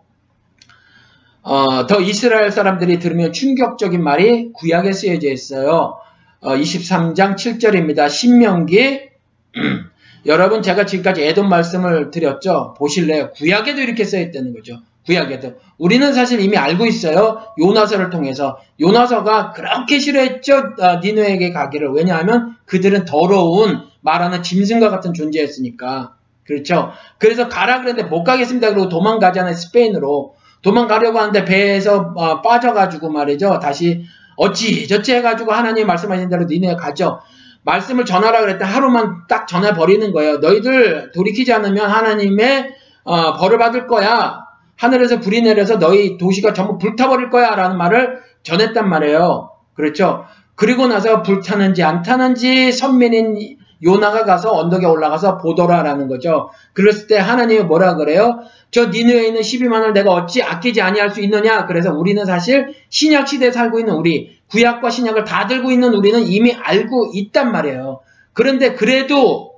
[SPEAKER 1] 어, 더 이스라엘 사람들이 들으면 충격적인 말이 구약에 쓰여져 있어요. 어, 23장 7절입니다. 신명기 여러분 제가 지금까지 애돈 말씀을 드렸죠. 보실래요? 구약에도 이렇게 쓰여 있다는 거죠. 구약에도. 우리는 사실 이미 알고 있어요. 요나서를 통해서. 요나서가 그렇게 싫어했죠. 어, 니누에게 가기를. 왜냐하면 그들은 더러운 말하는 짐승과 같은 존재였으니까. 그렇죠. 그래서 가라 그랬는데 못 가겠습니다. 그리고 도망가잖아요. 스페인으로. 도망가려고 하는데 배에서 어, 빠져가지고 말이죠. 다시 어찌저찌 해가지고 하나님 말씀하신 대로 니네 가죠. 말씀을 전하라 그랬더니 하루만 딱 전해 버리는 거예요. 너희들 돌이키지 않으면 하나님의 어, 벌을 받을 거야. 하늘에서 불이 내려서 너희 도시가 전부 불타버릴 거야 라는 말을 전했단 말이에요. 그렇죠? 그리고 나서 불타는지 안 타는지 선민인 요나가 가서 언덕에 올라가서 보더라라는 거죠. 그랬을 때 하나님이 뭐라 그래요? 저 니느에 있는 12만을 내가 어찌 아끼지 아니할 수 있느냐? 그래서 우리는 사실 신약 시대에 살고 있는 우리, 구약과 신약을 다 들고 있는 우리는 이미 알고 있단 말이에요. 그런데 그래도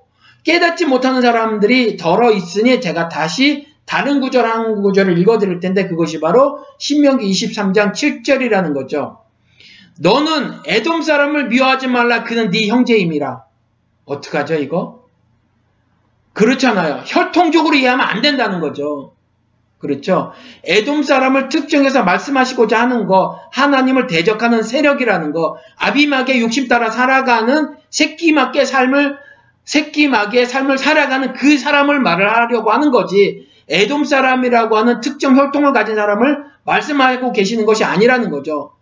[SPEAKER 1] 깨닫지 못하는 사람들이 덜어 있으니 제가 다시 다른 구절 한 구절을 읽어드릴 텐데 그것이 바로 신명기 23장 7절이라는 거죠. 너는 애돔 사람을 미워하지 말라 그는 네 형제임이라. 어떡하죠 이거? 그렇잖아요. 혈통적으로 이해하면 안 된다는 거죠. 그렇죠. 애돔 사람을 특정해서 말씀하시고자 하는 거, 하나님을 대적하는 세력이라는 거, 아비막의 욕심 따라 살아가는 새끼막의 삶을, 새끼막의 삶을 살아가는 그 사람을 말을 하려고 하는 거지. 애돔 사람이라고 하는 특정 혈통을 가진 사람을 말씀하고 계시는 것이 아니라는 거죠.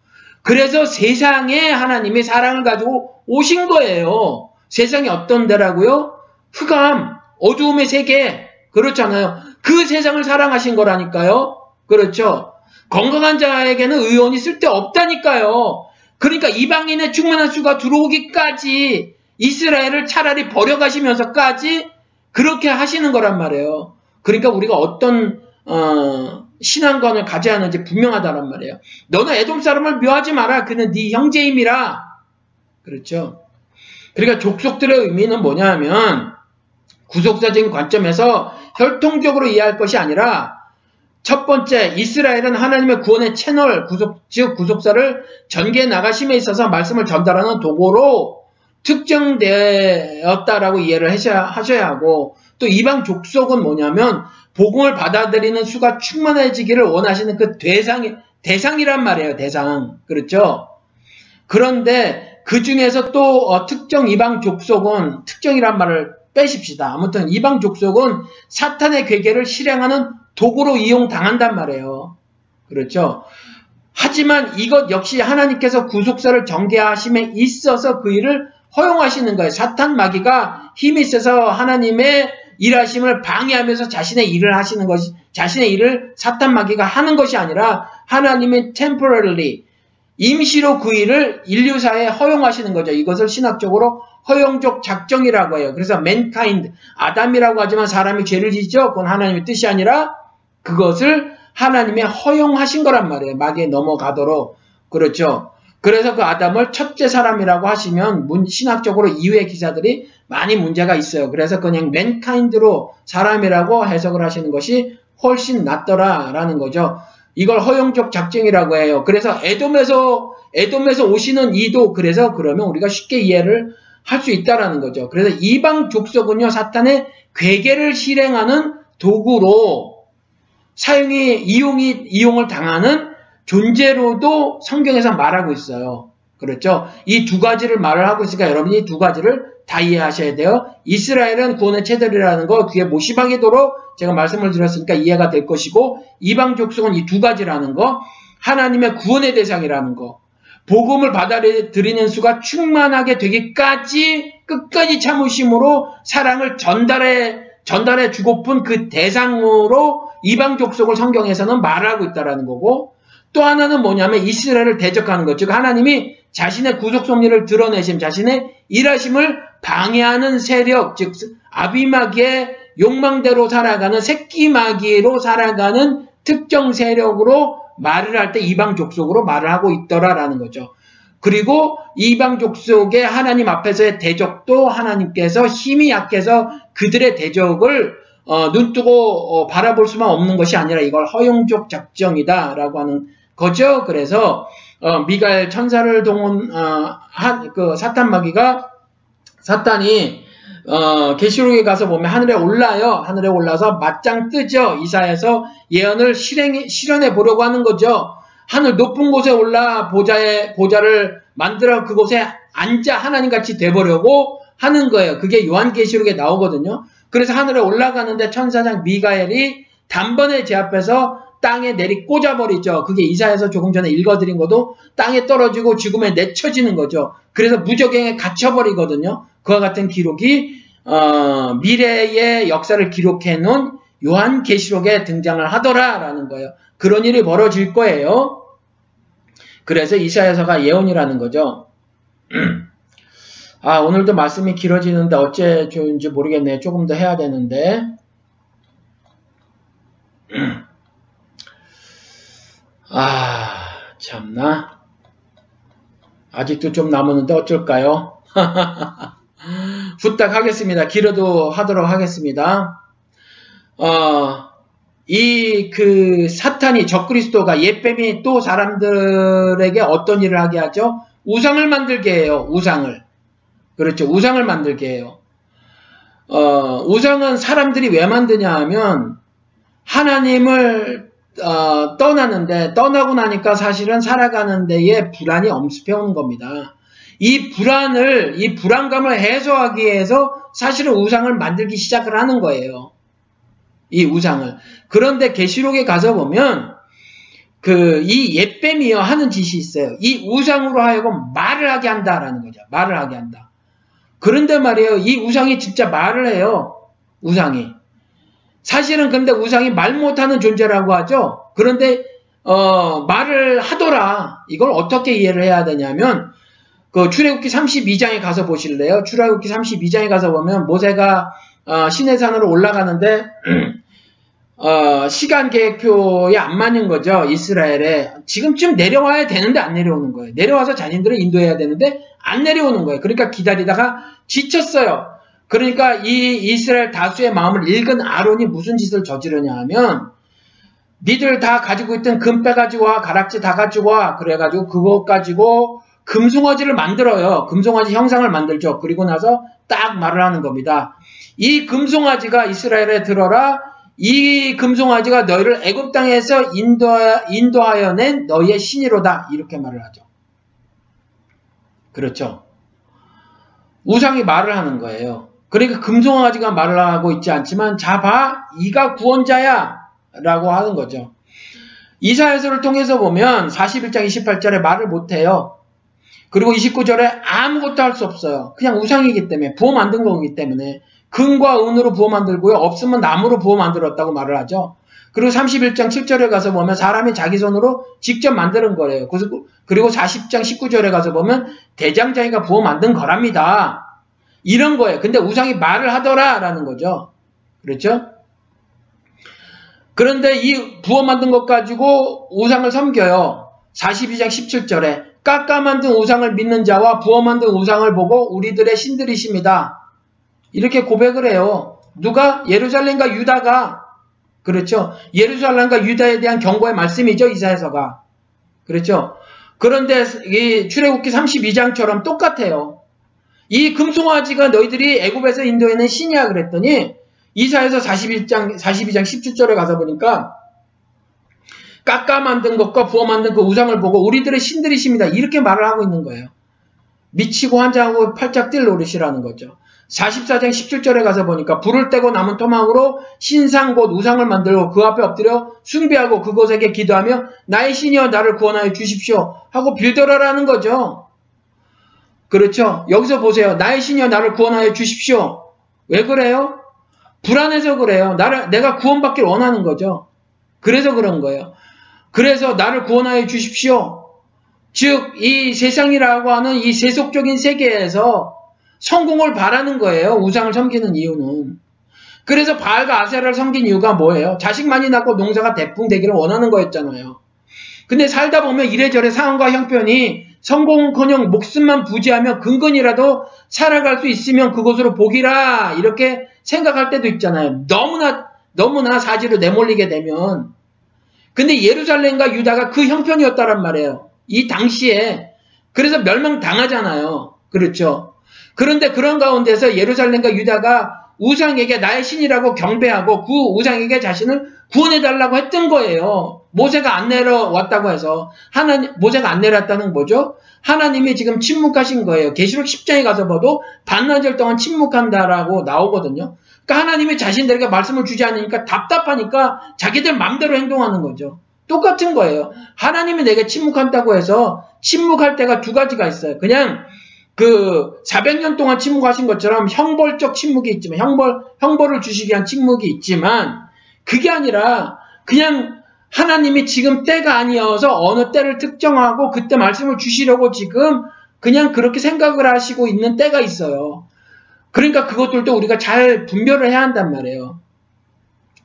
[SPEAKER 1] 그래서 세상에 하나님이 사랑을 가지고 오신 거예요. 세상이 어떤 데라고요? 흑암, 어두움의 세계. 그렇잖아요. 그 세상을 사랑하신 거라니까요. 그렇죠. 건강한 자에게는 의원이 쓸데없다니까요. 그러니까 이방인의 충만한 수가 들어오기까지 이스라엘을 차라리 버려가시면서까지 그렇게 하시는 거란 말이에요. 그러니까 우리가 어떤 어, 신앙관을 가져야 하는지 분명하다란 말이에요. 너는 애돔 사람을 묘하지 마라. 그는 네 형제임이라. 그렇죠. 그러니까 족속들의 의미는 뭐냐 하면 구속사적인 관점에서 혈통적으로 이해할 것이 아니라 첫 번째 이스라엘은 하나님의 구원의 채널 구속 즉 구속사를 전개해 나가심에 있어서 말씀을 전달하는 도구로 특정되었다라고 이해를 하셔야, 하셔야 하고 또 이방 족속은 뭐냐면 복음을 받아들이는 수가 충만해지기를 원하시는 그 대상이 대상이란 말이에요. 대상. 그렇죠? 그런데 그 중에서 또 어, 특정 이방 족속은 특정이란 말을 빼십시다. 아무튼 이방 족속은 사탄의 괴계를 실행하는 도구로 이용당한단 말이에요. 그렇죠? 하지만 이것 역시 하나님께서 구속사를 전개하심에 있어서 그 일을 허용하시는 거예요. 사탄 마귀가 힘이 있어서 하나님의 일하심을 방해하면서 자신의 일을 하시는 것이 자신의 일을 사탄 마귀가 하는 것이 아니라 하나님의 temporarily 임시로 그 일을 인류사에 허용하시는 거죠. 이것을 신학적으로 허용적 작정이라고 해요. 그래서 mankind 아담이라고 하지만 사람이 죄를 짓죠. 그건 하나님의 뜻이 아니라 그것을 하나님의 허용하신 거란 말이에요. 마귀에 넘어가도록 그렇죠. 그래서 그 아담을 첫째 사람이라고 하시면 신학적으로 이후의 기사들이 많이 문제가 있어요. 그래서 그냥 맨카인드로 사람이라고 해석을 하시는 것이 훨씬 낫더라라는 거죠. 이걸 허용적 작정이라고 해요. 그래서 에돔에서 에돔에서 오시는 이도 그래서 그러면 우리가 쉽게 이해를 할 수 있다라는 거죠. 그래서 이방 족속은요 사탄의 괴계를 실행하는 도구로 사용이 이용이 이용을 당하는 존재로도 성경에서 말하고 있어요. 그렇죠? 이 두 가지를 말을 하고 있으니까 여러분이 두 가지를 다 이해하셔야 돼요. 이스라엘은 구원의 채들이라는 거 귀에 못시박이도록 제가 말씀을 드렸으니까 이해가 될 것이고 이방 족속은 이 두 가지라는 거 하나님의 구원의 대상이라는 거 복음을 받아들이는 수가 충만하게 되기까지 끝까지 참으심으로 사랑을 전달해 전달해 주고픈 그 대상으로 이방 족속을 성경에서는 말하고 있다라는 거고 또 하나는 뭐냐면 이스라엘을 대적하는 것. 즉 하나님이 자신의 구속 섭리를 드러내심, 자신의 일하심을 방해하는 세력, 즉 아비마귀의 욕망대로 살아가는 새끼마귀로 살아가는 특정 세력으로 말을 할 때 이방 족속으로 말을 하고 있더라라는 거죠. 그리고 이방 족속의 하나님 앞에서의 대적도 하나님께서 힘이 약해서 그들의 대적을 어, 눈뜨고 어, 바라볼 수만 없는 것이 아니라 이걸 허용적 작정이다라고 하는 거죠. 그래서 어, 미가엘 천사를 동원 어, 한, 그 사탄 마귀가 사탄이 어, 계시록에 가서 보면 하늘에 올라요. 하늘에 올라서 맞짱 뜨죠. 이사에서 예언을 실행 실현해 보려고 하는 거죠. 하늘 높은 곳에 올라 보좌에 보좌를 만들어 그곳에 앉아 하나님 같이 돼 보려고 하는 거예요. 그게 요한계시록에 나오거든요. 그래서 하늘에 올라가는데 천사장 미가엘이 단번에 제 앞에서 땅에 내리 꽂아버리죠. 그게 이사에서 조금 전에 읽어드린 것도 땅에 떨어지고 죽음에 내쳐지는 거죠. 그래서 무적행에 갇혀버리거든요. 그와 같은 기록이 어, 미래의 역사를 기록해 놓은 요한 계시록에 등장을 하더라라는 거예요. 그런 일이 벌어질 거예요. 그래서 이사야서가 예언이라는 거죠. 아 오늘도 말씀이 길어지는데 어째 좋은지 모르겠네요. 조금 더 해야 되는데 아, 참나. 아직도 좀 남았는데 어쩔까요? 후딱 하겠습니다. 길어도 하도록 하겠습니다. 어, 이 그 사탄이 적그리스도가 예뱀이 또 사람들에게 어떤 일을 하게 하죠? 우상을 만들게 해요. 우상을. 그렇죠. 우상을 만들게 해요. 어, 우상은 사람들이 왜 만드냐 하면 하나님을 어, 떠나는데 떠나고 나니까 사실은 살아가는 데에 불안이 엄습해 오는 겁니다. 이 불안을 이 불안감을 해소하기 위해서 사실은 우상을 만들기 시작을 하는 거예요. 이 우상을. 그런데 계시록에 가서 보면 그 이 옛뱀이요 하는 짓이 있어요. 이 우상으로 하여금 말을 하게 한다라는 거죠. 말을 하게 한다. 그런데 말이에요. 이 우상이 진짜 말을 해요. 우상이. 사실은 근데 우상이 말 못하는 존재라고 하죠. 그런데 어, 말을 하더라. 이걸 어떻게 이해를 해야 되냐면 그 출애굽기 32장에 가서 보실래요? 출애굽기 32장에 가서 보면 모세가 어, 시내산으로 올라가는데 어, 시간 계획표에 안 맞는 거죠. 이스라엘에 지금쯤 내려와야 되는데 안 내려오는 거예요. 내려와서 자신들을 인도해야 되는데 안 내려오는 거예요. 그러니까 기다리다가 지쳤어요. 그러니까 이 이스라엘 다수의 마음을 읽은 아론이 무슨 짓을 저지르냐 하면 니들 다 가지고 있던 금 빼 가지고 와 가락지 다 가지고 와 그래가지고 그것 가지고 금송아지를 만들어요. 금송아지 형상을 만들죠. 그리고 나서 딱 말을 하는 겁니다. 이 금송아지가 이스라엘에 들어라. 이 금송아지가 너희를 애굽 땅에서 인도하, 인도하여 낸 너희의 신이로다. 이렇게 말을 하죠. 그렇죠. 우상이 말을 하는 거예요. 그러니까 금송아지가 말을 하고 있지 않지만 자봐 이가 구원자야 라고 하는 거죠. 이사야서를 통해서 보면 41장 28절에 말을 못해요. 그리고 29절에 아무것도 할 수 없어요. 그냥 우상이기 때문에 부어 만든 거기 때문에 금과 은으로 부어 만들고요. 없으면 나무로 부어 만들었다고 말을 하죠. 그리고 31장 7절에 가서 보면 사람이 자기 손으로 직접 만드는 거래요. 그리고 40장 19절에 가서 보면 대장장이가 부어 만든 거랍니다. 이런 거예요. 근데 우상이 말을 하더라라는 거죠. 그렇죠? 그런데 이 부어 만든 것 가지고 우상을 섬겨요. 42장 17절에 깎아 만든 우상을 믿는 자와 부어 만든 우상을 보고 우리들의 신들이십니다. 이렇게 고백을 해요. 누가? 예루살렘과 유다가 그렇죠. 예루살렘과 유다에 대한 경고의 말씀이죠. 이사에서가 그렇죠. 그런데 이 출애굽기 32장처럼 똑같아요. 이 금송아지가 너희들이 애굽에서 인도에는 신이야 그랬더니 이사에서 41장 42장 17절에 가서 보니까 깎아 만든 것과 부어 만든 그 우상을 보고 우리들의 신들이십니다. 이렇게 말을 하고 있는 거예요. 미치고 환장하고 팔짝 뛸 노릇이라는 거죠. 44장 17절에 가서 보니까 불을 떼고 남은 토막으로 신상 곧 우상을 만들고 그 앞에 엎드려 숭배하고 그곳에게 기도하며 나의 신이여 나를 구원하여 주십시오 하고 빌더라라는 거죠. 그렇죠. 여기서 보세요. 나의 신이여 나를 구원하여 주십시오. 왜 그래요? 불안해서 그래요. 나를 내가 구원받길 원하는 거죠. 그래서 그런 거예요. 그래서 나를 구원하여 주십시오. 즉 이 세상이라고 하는 이 세속적인 세계에서 성공을 바라는 거예요. 우상을 섬기는 이유는. 그래서 바알과 아세라를 섬긴 이유가 뭐예요? 자식 많이 낳고 농사가 대풍되기를 원하는 거였잖아요. 근데 살다 보면 이래저래 상황과 형편이 성공은커녕 목숨만 부지하며 근근이라도 살아갈 수 있으면 그곳으로 복이라 이렇게 생각할 때도 있잖아요. 너무나 너무나 사지로 내몰리게 되면 근데 예루살렘과 유다가 그 형편이었다란 말이에요. 이 당시에 그래서 멸망당하잖아요. 그렇죠. 그런데 그런 가운데서 예루살렘과 유다가 우상에게 나의 신이라고 경배하고 그 우상에게 자신을 구원해달라고 했던 거예요. 모세가 안 내려왔다고 해서 하나님 모세가 안 내려왔다는 뭐죠? 하나님이 지금 침묵하신 거예요. 계시록 10장에 가서 봐도 반나절 동안 침묵한다라고 나오거든요. 그러니까 하나님이 자신들에게 말씀을 주지 않으니까 답답하니까 자기들 마음대로 행동하는 거죠. 똑같은 거예요. 하나님이 내게 침묵한다고 해서 침묵할 때가 두 가지가 있어요. 그냥 그 400년 동안 침묵하신 것처럼 형벌적 침묵이 있지만 형벌 형벌을 주시기 위한 침묵이 있지만 그게 아니라 그냥 하나님이 지금 때가 아니어서 어느 때를 특정하고 그때 말씀을 주시려고 지금 그냥 그렇게 생각을 하시고 있는 때가 있어요. 그러니까 그것들도 우리가 잘 분별을 해야 한단 말이에요.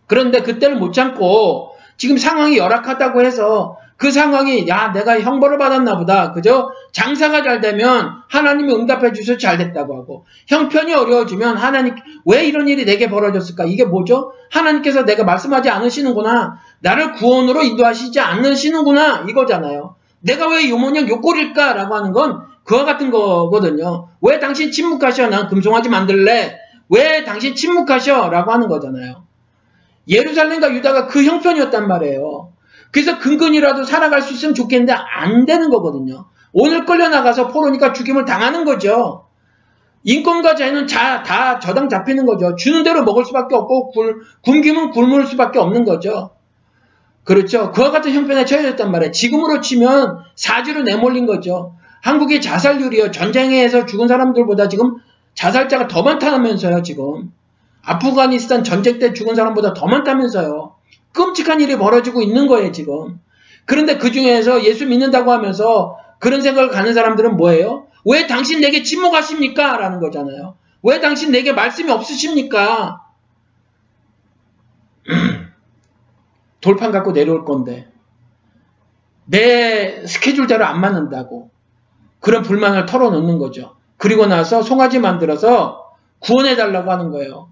[SPEAKER 1] 그런데 그때를 못 참고 지금 상황이 열악하다고 해서 그 상황이 야 내가 형벌을 받았나 보다. 그저 장사가 잘 되면 하나님이 응답해 주셔서 잘 됐다고 하고 형편이 어려워지면 하나님 왜 이런 일이 내게 벌어졌을까? 이게 뭐죠? 하나님께서 내가 말씀하지 않으시는구나. 나를 구원으로 인도하시지 않으시는구나. 이거잖아요. 내가 왜 요모냥 요꼴일까라고 하는 건 그와 같은 거거든요. 왜 당신 침묵하셔? 난 금송아지 만들래. 왜 당신 침묵하셔? 라고 하는 거잖아요. 예루살렘과 유다가 그 형편이었단 말이에요. 그래서 근근이라도 살아갈 수 있으면 좋겠는데 안 되는 거거든요. 오늘 끌려나가서 포로니까 죽임을 당하는 거죠. 인권과 자유는 자, 다 저당 잡히는 거죠. 주는 대로 먹을 수밖에 없고 굴, 굶기면 굶을 수밖에 없는 거죠. 그렇죠. 그와 같은 형편에 처해졌단 말이에요. 지금으로 치면 사주로 내몰린 거죠. 한국의 자살률이요. 전쟁에서 죽은 사람들보다 지금 자살자가 더 많다면서요, 지금. 아프가니스탄 전쟁 때 죽은 사람보다 더 많다면서요. 끔찍한 일이 벌어지고 있는 거예요, 지금. 그런데 그 중에서 예수 믿는다고 하면서 그런 생각을 가는 사람들은 뭐예요? 왜 당신 내게 침묵하십니까? 라는 거잖아요. 왜 당신 내게 말씀이 없으십니까? 돌판 갖고 내려올 건데. 내 스케줄대로 안 맞는다고. 그런 불만을 털어놓는 거죠. 그리고 나서 송아지 만들어서 구원해달라고 하는 거예요.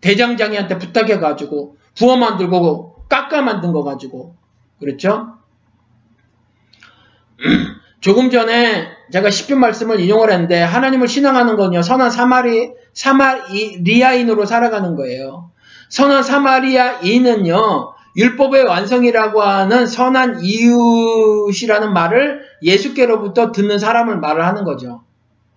[SPEAKER 1] 대장장이한테 부탁해가지고 부어 만들고 깎아 만든 거 가지고. 그렇죠? 조금 전에 제가 10편 말씀을 인용을 했는데 하나님을 신앙하는 건요. 선한 사마리 사마리아인으로 살아가는 거예요. 선한 사마리아인은요. 율법의 완성이라고 하는 선한 이웃이라는 말을 예수께로부터 듣는 사람을 말을 하는 거죠.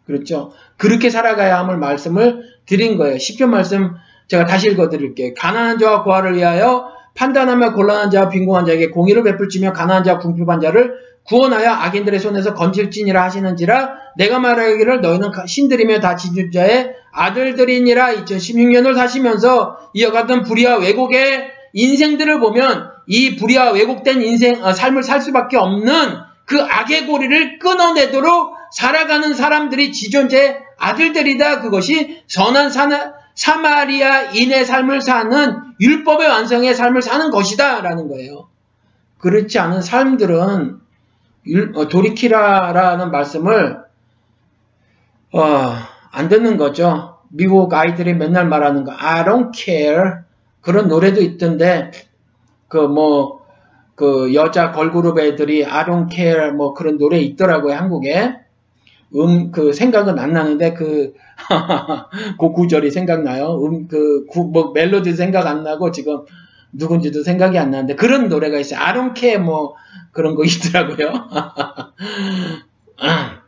[SPEAKER 1] 그렇죠. 그렇게 살아가야 함을 말씀을 드린 거예요. 10편 말씀 제가 다시 읽어드릴게요. 가난한 자와 고아를 위하여 판단하며 곤란한 자와 빈곤한 자에게 공의를 베풀지며 가난한 자와 궁핍한 자를 구원하여 악인들의 손에서 건질지니라 하시는지라 내가 말하기를 너희는 신들이며 다 지주자의 아들들이니라 2016년을 사시면서 이어갔던 불의와 왜곡의 인생들을 보면 이 불의와 왜곡된 인생 어, 삶을 살 수밖에 없는 그 악의 고리를 끊어내도록 살아가는 사람들이 지존자의 아들들이다. 그것이 선한 사나, 사마리아인의 삶을 사는 율법의 완성의 삶을 사는 것이다. 라는 거예요. 그렇지 않은 삶들은 어, 돌이키라라는 말씀을 어, 안 듣는 거죠. 미국 아이들이 맨날 말하는 거 I don't care 그런 노래도 있던데 그 뭐그 그 여자 걸그룹 애들이 I don't care 뭐 그런 노래 있더라고요 한국에 음, 그 생각은 안 나는데 그, 그 구절이 생각나요. 음, 그, 구, 뭐, 멜로디 생각 안 나고 지금 누군지도 생각이 안 나는데 그런 노래가 있어요. 아론케 뭐 그런 거 있더라고요.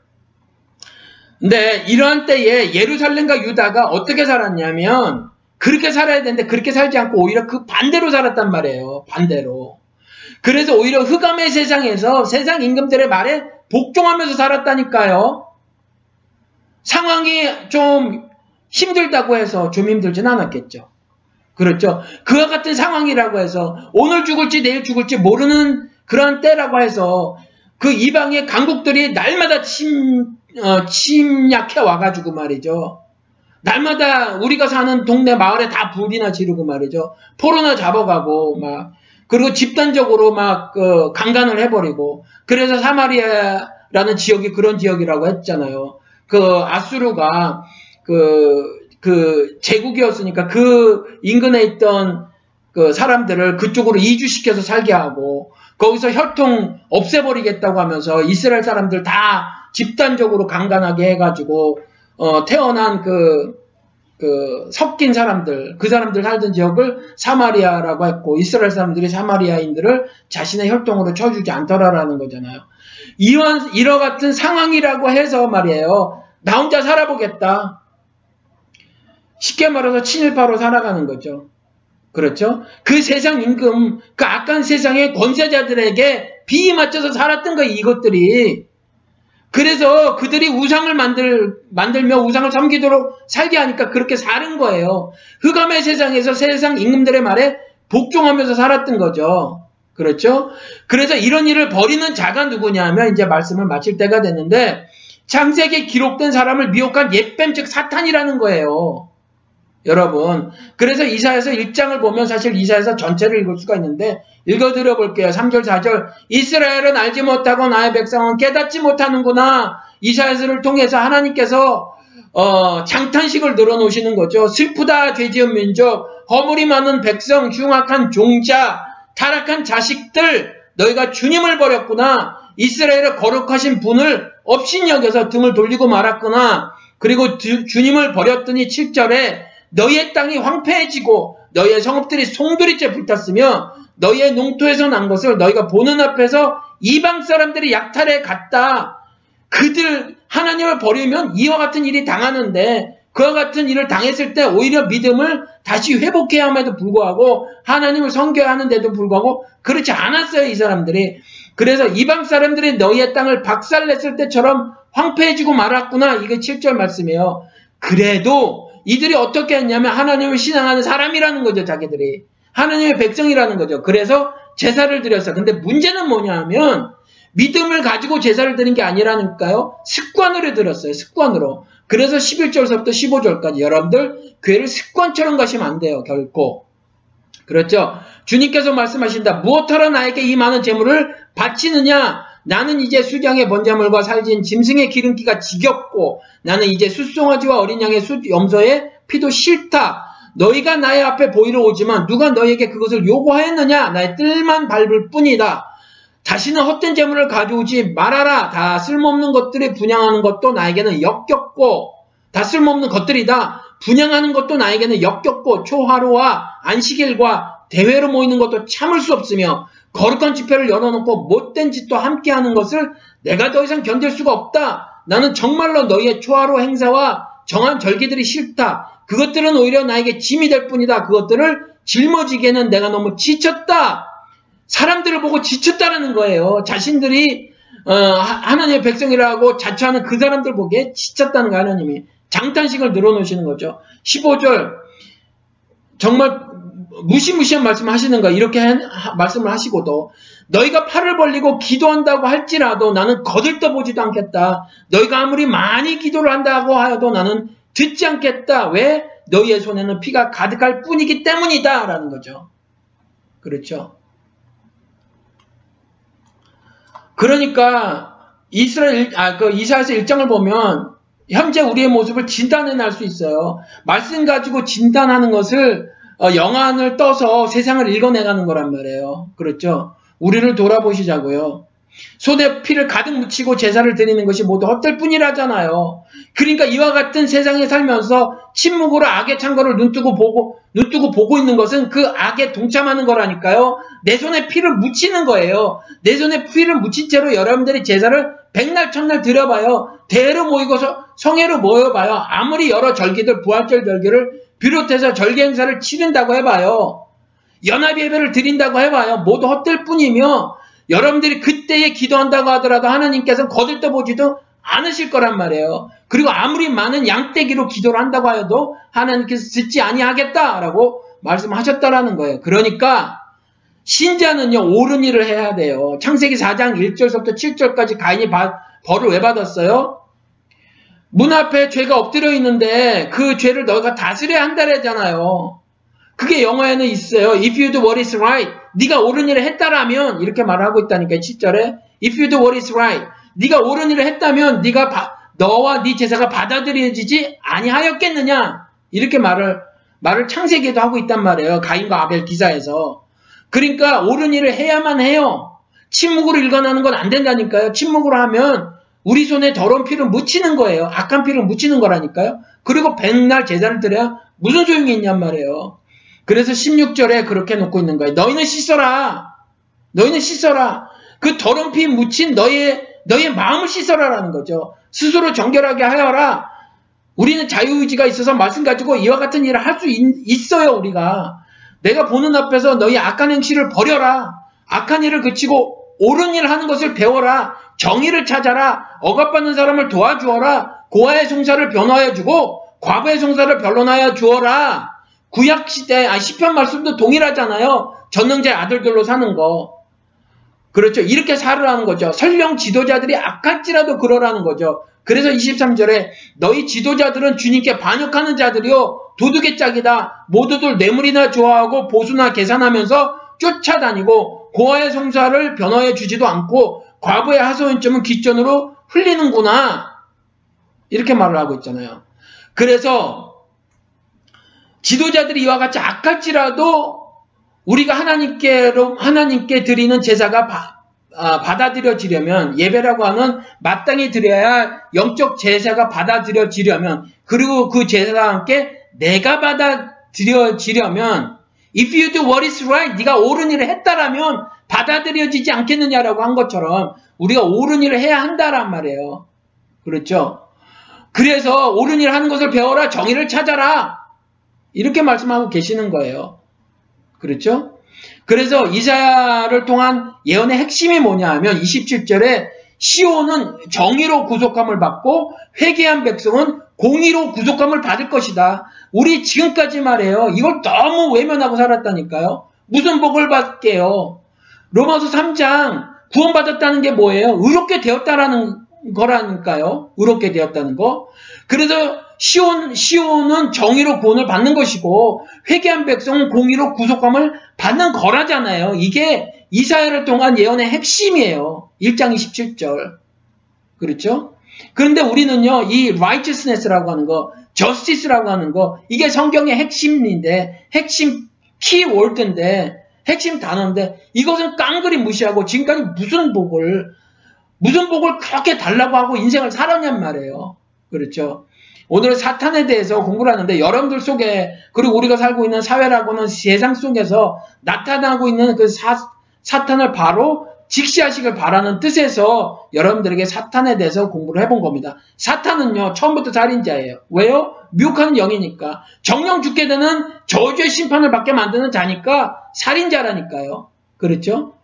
[SPEAKER 1] 근데 이러한 때에 예루살렘과 유다가 어떻게 살았냐면 그렇게 살아야 되는데 그렇게 살지 않고 오히려 그 반대로 살았단 말이에요. 반대로. 그래서 오히려 흑암의 세상에서 세상 임금들의 말에 복종하면서 살았다니까요. 상황이 좀 힘들다고 해서 좀 힘들진 않았겠죠. 그렇죠. 그와 같은 상황이라고 해서 오늘 죽을지 내일 죽을지 모르는 그런 때라고 해서 그 이방의 강국들이 날마다 침, 어, 침략해 와가지고 말이죠. 날마다 우리가 사는 동네 마을에 다 불이나 지르고 말이죠. 포로나 잡아가고 막 그리고 집단적으로 막 그 강간을 해버리고 그래서 사마리아라는 지역이 그런 지역이라고 했잖아요. 그 아수르가 그, 그 제국이었으니까 그 인근에 있던 그 사람들을 그쪽으로 이주시켜서 살게 하고 거기서 혈통 없애버리겠다고 하면서 이스라엘 사람들 다 집단적으로 강간하게 해가지고 어, 태어난 그, 그 섞인 사람들, 그 사람들 살던 지역을 사마리아라고 했고 이스라엘 사람들이 사마리아인들을 자신의 혈통으로 쳐주지 않더라라는 거잖아요. 이런 이와 같은 상황이라고 해서 말이에요. 나 혼자 살아보겠다. 쉽게 말해서 친일파로 살아가는 거죠. 그렇죠? 그 세상 임금, 그 악한 세상의 권세자들에게 비위 맞춰서 살았던 거예요, 이것들이. 그래서 그들이 우상을 만들, 만들며 우상을 섬기도록 살게 하니까 그렇게 사는 거예요. 흑암의 세상에서 세상 임금들의 말에 복종하면서 살았던 거죠. 그렇죠? 그래서 이런 일을 벌이는 자가 누구냐면 이제 말씀을 마칠 때가 됐는데 창세기에 기록된 사람을 미혹한 옛뱀 즉 사탄이라는 거예요. 여러분. 그래서 이사에서 1장을 보면 사실 이사에서 전체를 읽을 수가 있는데 읽어드려 볼게요. 3절, 4절. 이스라엘은 알지 못하고 나의 백성은 깨닫지 못하는구나. 이사에서를 통해서 하나님께서 어, 장탄식을 늘어놓으시는 거죠. 슬프다 죄지은 민족, 허물이 많은 백성, 흉악한 종자, 타락한 자식들, 너희가 주님을 버렸구나. 이스라엘의 거룩하신 분을 업신여겨서 등을 돌리고 말았구나. 그리고 주님을 버렸더니 7절에 너희의 땅이 황폐해지고 너희의 성읍들이 송두리째 불탔으며 너희의 농토에서 난 것을 너희가 보는 앞에서 이방 사람들이 약탈해 갔다. 그들 하나님을 버리면 이와 같은 일이 당하는데 그와 같은 일을 당했을 때 오히려 믿음을 다시 회복해야 함에도 불구하고 하나님을 섬겨야 하는데도 불구하고 그렇지 않았어요 이 사람들이 그래서 이방 사람들이 너희의 땅을 박살냈을 때처럼 황폐해지고 말았구나 이게 7절 말씀이에요 그래도 이들이 어떻게 했냐면 하나님을 신앙하는 사람이라는 거죠, 자기들이. 하나님의 백성이라는 거죠. 그래서 제사를 드렸어. 근데 문제는 뭐냐면 믿음을 가지고 제사를 드린 게 아니라니까요. 습관으로 들었어요. 습관으로. 그래서 11절서부터 15절까지 여러분들 교회를 습관처럼 가시면 안 돼요. 결코. 그렇죠? 주님께서 말씀하신다. 무엇하러 나에게 이 많은 재물을 바치느냐? 나는 이제 수장의 번제물과 살진 짐승의 기름기가 지겹고 나는 이제 숫송아지와 어린 양의 숫 염소의 피도 싫다. 너희가 나의 앞에 보이러 오지만 누가 너희에게 그것을 요구하였느냐? 나의 뜰만 밟을 뿐이다. 다시는 헛된 재물을 가져오지 말아라. 다 쓸모없는 것들을 분양하는 것도 나에게는 역겹고 다 쓸모없는 것들이다. 분양하는 것도 나에게는 역겹고 초하루와 안식일과 대회로 모이는 것도 참을 수 없으며 거룩한 집회를 열어놓고 못된 짓도 함께하는 것을 내가 더 이상 견딜 수가 없다. 나는 정말로 너희의 초하루 행사와 정한 절기들이 싫다. 그것들은 오히려 나에게 짐이 될 뿐이다. 그것들을 짊어지기에는 내가 너무 지쳤다. 사람들을 보고 지쳤다라는 거예요. 자신들이 어, 하나님의 백성이라고 자처하는 그 사람들 보기에 지쳤다는 거 하나님이 장탄식을 늘어놓으시는 거죠. 15절 정말 무시무시한 말씀 하시는 거 이렇게 하, 말씀을 하시고도 너희가 팔을 벌리고 기도한다고 할지라도 나는 거들떠보지도 않겠다. 너희가 아무리 많이 기도를 한다고 하여도 나는 듣지 않겠다. 왜? 너희의 손에는 피가 가득할 뿐이기 때문이다. 라는 거죠. 그렇죠. 그러니까 이스라엘 아 그 이사야서 1장을 보면 현재 우리의 모습을 진단해 낼 수 있어요. 말씀 가지고 진단하는 것을 어, 영안을 떠서 세상을 읽어내가는 거란 말이에요. 그렇죠? 우리를 돌아보시자고요. 손에 피를 가득 묻히고 제사를 드리는 것이 모두 헛될 뿐이라잖아요. 그러니까 이와 같은 세상에 살면서 침묵으로 악의 창거를 눈뜨고 보고 눈뜨고 보고 있는 것은 그 악에 동참하는 거라니까요. 내 손에 피를 묻히는 거예요. 내 손에 피를 묻힌 채로 여러분들이 제사를 백날 첫날 드려봐요. 대로 모이고서 성회로 모여봐요. 아무리 여러 절기들 부활절 절기를 비롯해서 절기 행사를 치른다고 해봐요. 연합 예배를 드린다고 해봐요. 모두 헛될 뿐이며 여러분들이 그때에 기도한다고 하더라도 하나님께서 거들떠보지도 않으실 거란 말이에요. 그리고 아무리 많은 양떼기로 기도를 한다고 하여도 하나님께서 듣지 아니하겠다라고 말씀하셨다라는 거예요. 그러니까 신자는요 옳은 일을 해야 돼요. 창세기 4장 1절부터 7절까지 가인이 벌을 왜 받았어요? 문 앞에 죄가 엎드려 있는데 그 죄를 너가 다스려야 한다래잖아요. 그게 영어에는 있어요. If you do what is right. 네가 옳은 일을 했다라면 이렇게 말하고 있다니까 7절에 If you do what is right. 네가 옳은 일을 했다면 네가 바, 너와 네 제사가 받아들여지지 아니하였겠느냐 이렇게 말을 말을 창세기에도 하고 있단 말이에요. 가인과 아벨 기사에서 그러니까 옳은 일을 해야만 해요. 침묵으로 일관하는 건 안 된다니까요. 침묵으로 하면 우리 손에 더러운 피를 묻히는 거예요. 악한 피를 묻히는 거라니까요. 그리고 백날 제사를 드려야 무슨 소용이 있냔 말이에요. 그래서 16절에 그렇게 놓고 있는 거예요. 너희는 씻어라. 너희는 씻어라. 그 더러운 피 묻힌 너희의 너희의 마음을 씻어라라는 거죠. 스스로 정결하게 하여라. 우리는 자유의지가 있어서 말씀 가지고 이와 같은 일을 할 수 있어요, 우리가. 내가 보는 앞에서 너희 악한 행실을 버려라. 악한 일을 그치고 옳은 일을 하는 것을 배워라. 정의를 찾아라. 억압받는 사람을 도와주어라. 고아의 송사를 변화해 주고 과부의 송사를 변론하여 주어라. 구약 시대, 아, 시편 말씀도 동일하잖아요. 전능자의 아들들로 사는 거. 그렇죠. 이렇게 살으라는 거죠. 설령 지도자들이 악할지라도 그러라는 거죠. 그래서 23절에 너희 지도자들은 주님께 반역하는 자들이요. 도둑의 짝이다. 모두들 뇌물이나 좋아하고 보수나 계산하면서 쫓아다니고 고아의 성사를 변화해 주지도 않고 과부의 하소연점은 기전으로 흘리는구나. 이렇게 말을 하고 있잖아요. 그래서 지도자들이 이와 같이 악할지라도 우리가 하나님께로 하나님께 드리는 제사가 바, 아, 받아들여지려면 예배라고 하는 마땅히 드려야 영적 제사가 받아들여지려면 그리고 그 제사와 함께 내가 받아들여지려면 if you do what is right 네가 옳은 일을 했다라면 받아들여지지 않겠느냐라고 한 것처럼 우리가 옳은 일을 해야 한다란 말이에요. 그렇죠? 그래서 옳은 일을 하는 것을 배워라 정의를 찾아라 이렇게 말씀하고 계시는 거예요. 그렇죠? 그래서 이사야를 통한 예언의 핵심이 뭐냐 하면 27절에 시온은 정의로 구속함을 받고 회개한 백성은 공의로 구속함을 받을 것이다. 우리 지금까지 말해요. 이걸 너무 외면하고 살았다니까요. 무슨 복을 받게요. 로마서 3장 구원받았다는 게 뭐예요? 의롭게 되었다라는 거라니까요. 의롭게 되었다는 거. 그래서 시온, 시온은 정의로 구원을 받는 것이고 회개한 백성은 공의로 구속함을 받는 거라잖아요. 이게 이사야를 통한 예언의 핵심이에요. 1장 27절. 그렇죠? 그런데 우리는요, 이 righteousness라고 하는 거, justice라고 하는 거, 이게 성경의 핵심인데, 핵심 키월드인데, 핵심 단어인데, 이것은 깡그리 무시하고 지금까지 무슨 복을, 무슨 복을 그렇게 달라고 하고 인생을 살았냔 말이에요. 그렇죠? 오늘 사탄에 대해서 공부를 하는데 여러분들 속에 그리고 우리가 살고 있는 사회라고는 세상 속에서 나타나고 있는 그 사, 사탄을 바로 직시하시길 바라는 뜻에서 여러분들에게 사탄에 대해서 공부를 해본 겁니다. 사탄은요, 처음부터 살인자예요. 왜요? 미혹하는 영이니까. 정령 죽게 되는 저주의 심판을 받게 만드는 자니까 살인자라니까요. 그렇죠?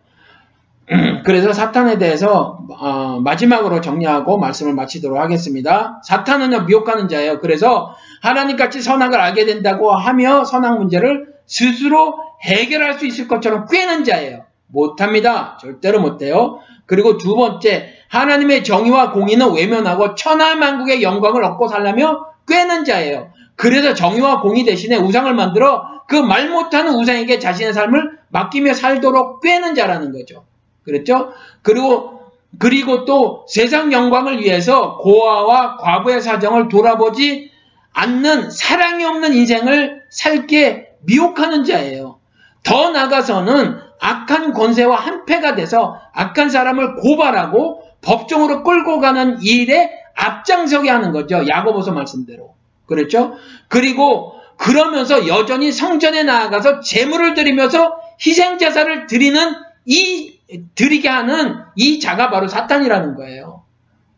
[SPEAKER 1] 그래서 사탄에 대해서 어, 마지막으로 정리하고 말씀을 마치도록 하겠습니다. 사탄은요 미혹하는 자예요. 그래서 하나님같이 선악을 알게 된다고 하며 선악 문제를 스스로 해결할 수 있을 것처럼 꾀는 자예요. 못합니다. 절대로 못해요. 그리고 두 번째 하나님의 정의와 공의는 외면하고 천하만국의 영광을 얻고 살려며 꾀는 자예요. 그래서 정의와 공의 대신에 우상을 만들어 그 말 못하는 우상에게 자신의 삶을 맡기며 살도록 꾀는 자라는 거죠. 그랬죠? 그리고 그리고 또 세상 영광을 위해서 고아와 과부의 사정을 돌아보지 않는 사랑이 없는 인생을 살게 미혹하는 자예요. 더 나가서는 악한 권세와 한패가 돼서 악한 사람을 고발하고 법정으로 끌고 가는 일에 앞장서게 하는 거죠. 야고보서 말씀대로. 그렇죠? 그리고 그러면서 여전히 성전에 나아가서 재물을 드리면서 희생제사를 드리는 이 드리게 하는 이 자가 바로 사탄이라는 거예요.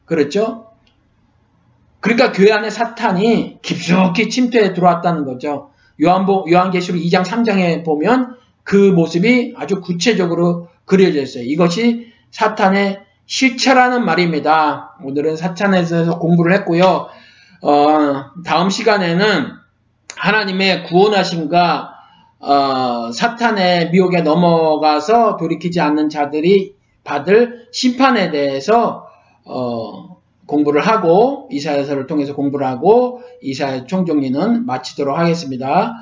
[SPEAKER 1] 그렇죠? 그러니까 교회 안에 사탄이 깊숙이 침투해 들어왔다는 거죠. 요한보, 요한계시록 2장 3장에 보면 그 모습이 아주 구체적으로 그려져 있어요. 이것이 사탄의 실체라는 말입니다. 오늘은 사탄에 대해서 공부를 했고요. 어, 다음 시간에는 하나님의 구원하심과 어, 사탄의 미혹에 넘어가서 돌이키지 않는 자들이 받을 심판에 대해서 어, 공부를 하고 이사야서를 통해서 공부를 하고 이사야 총정리는 마치도록 하겠습니다.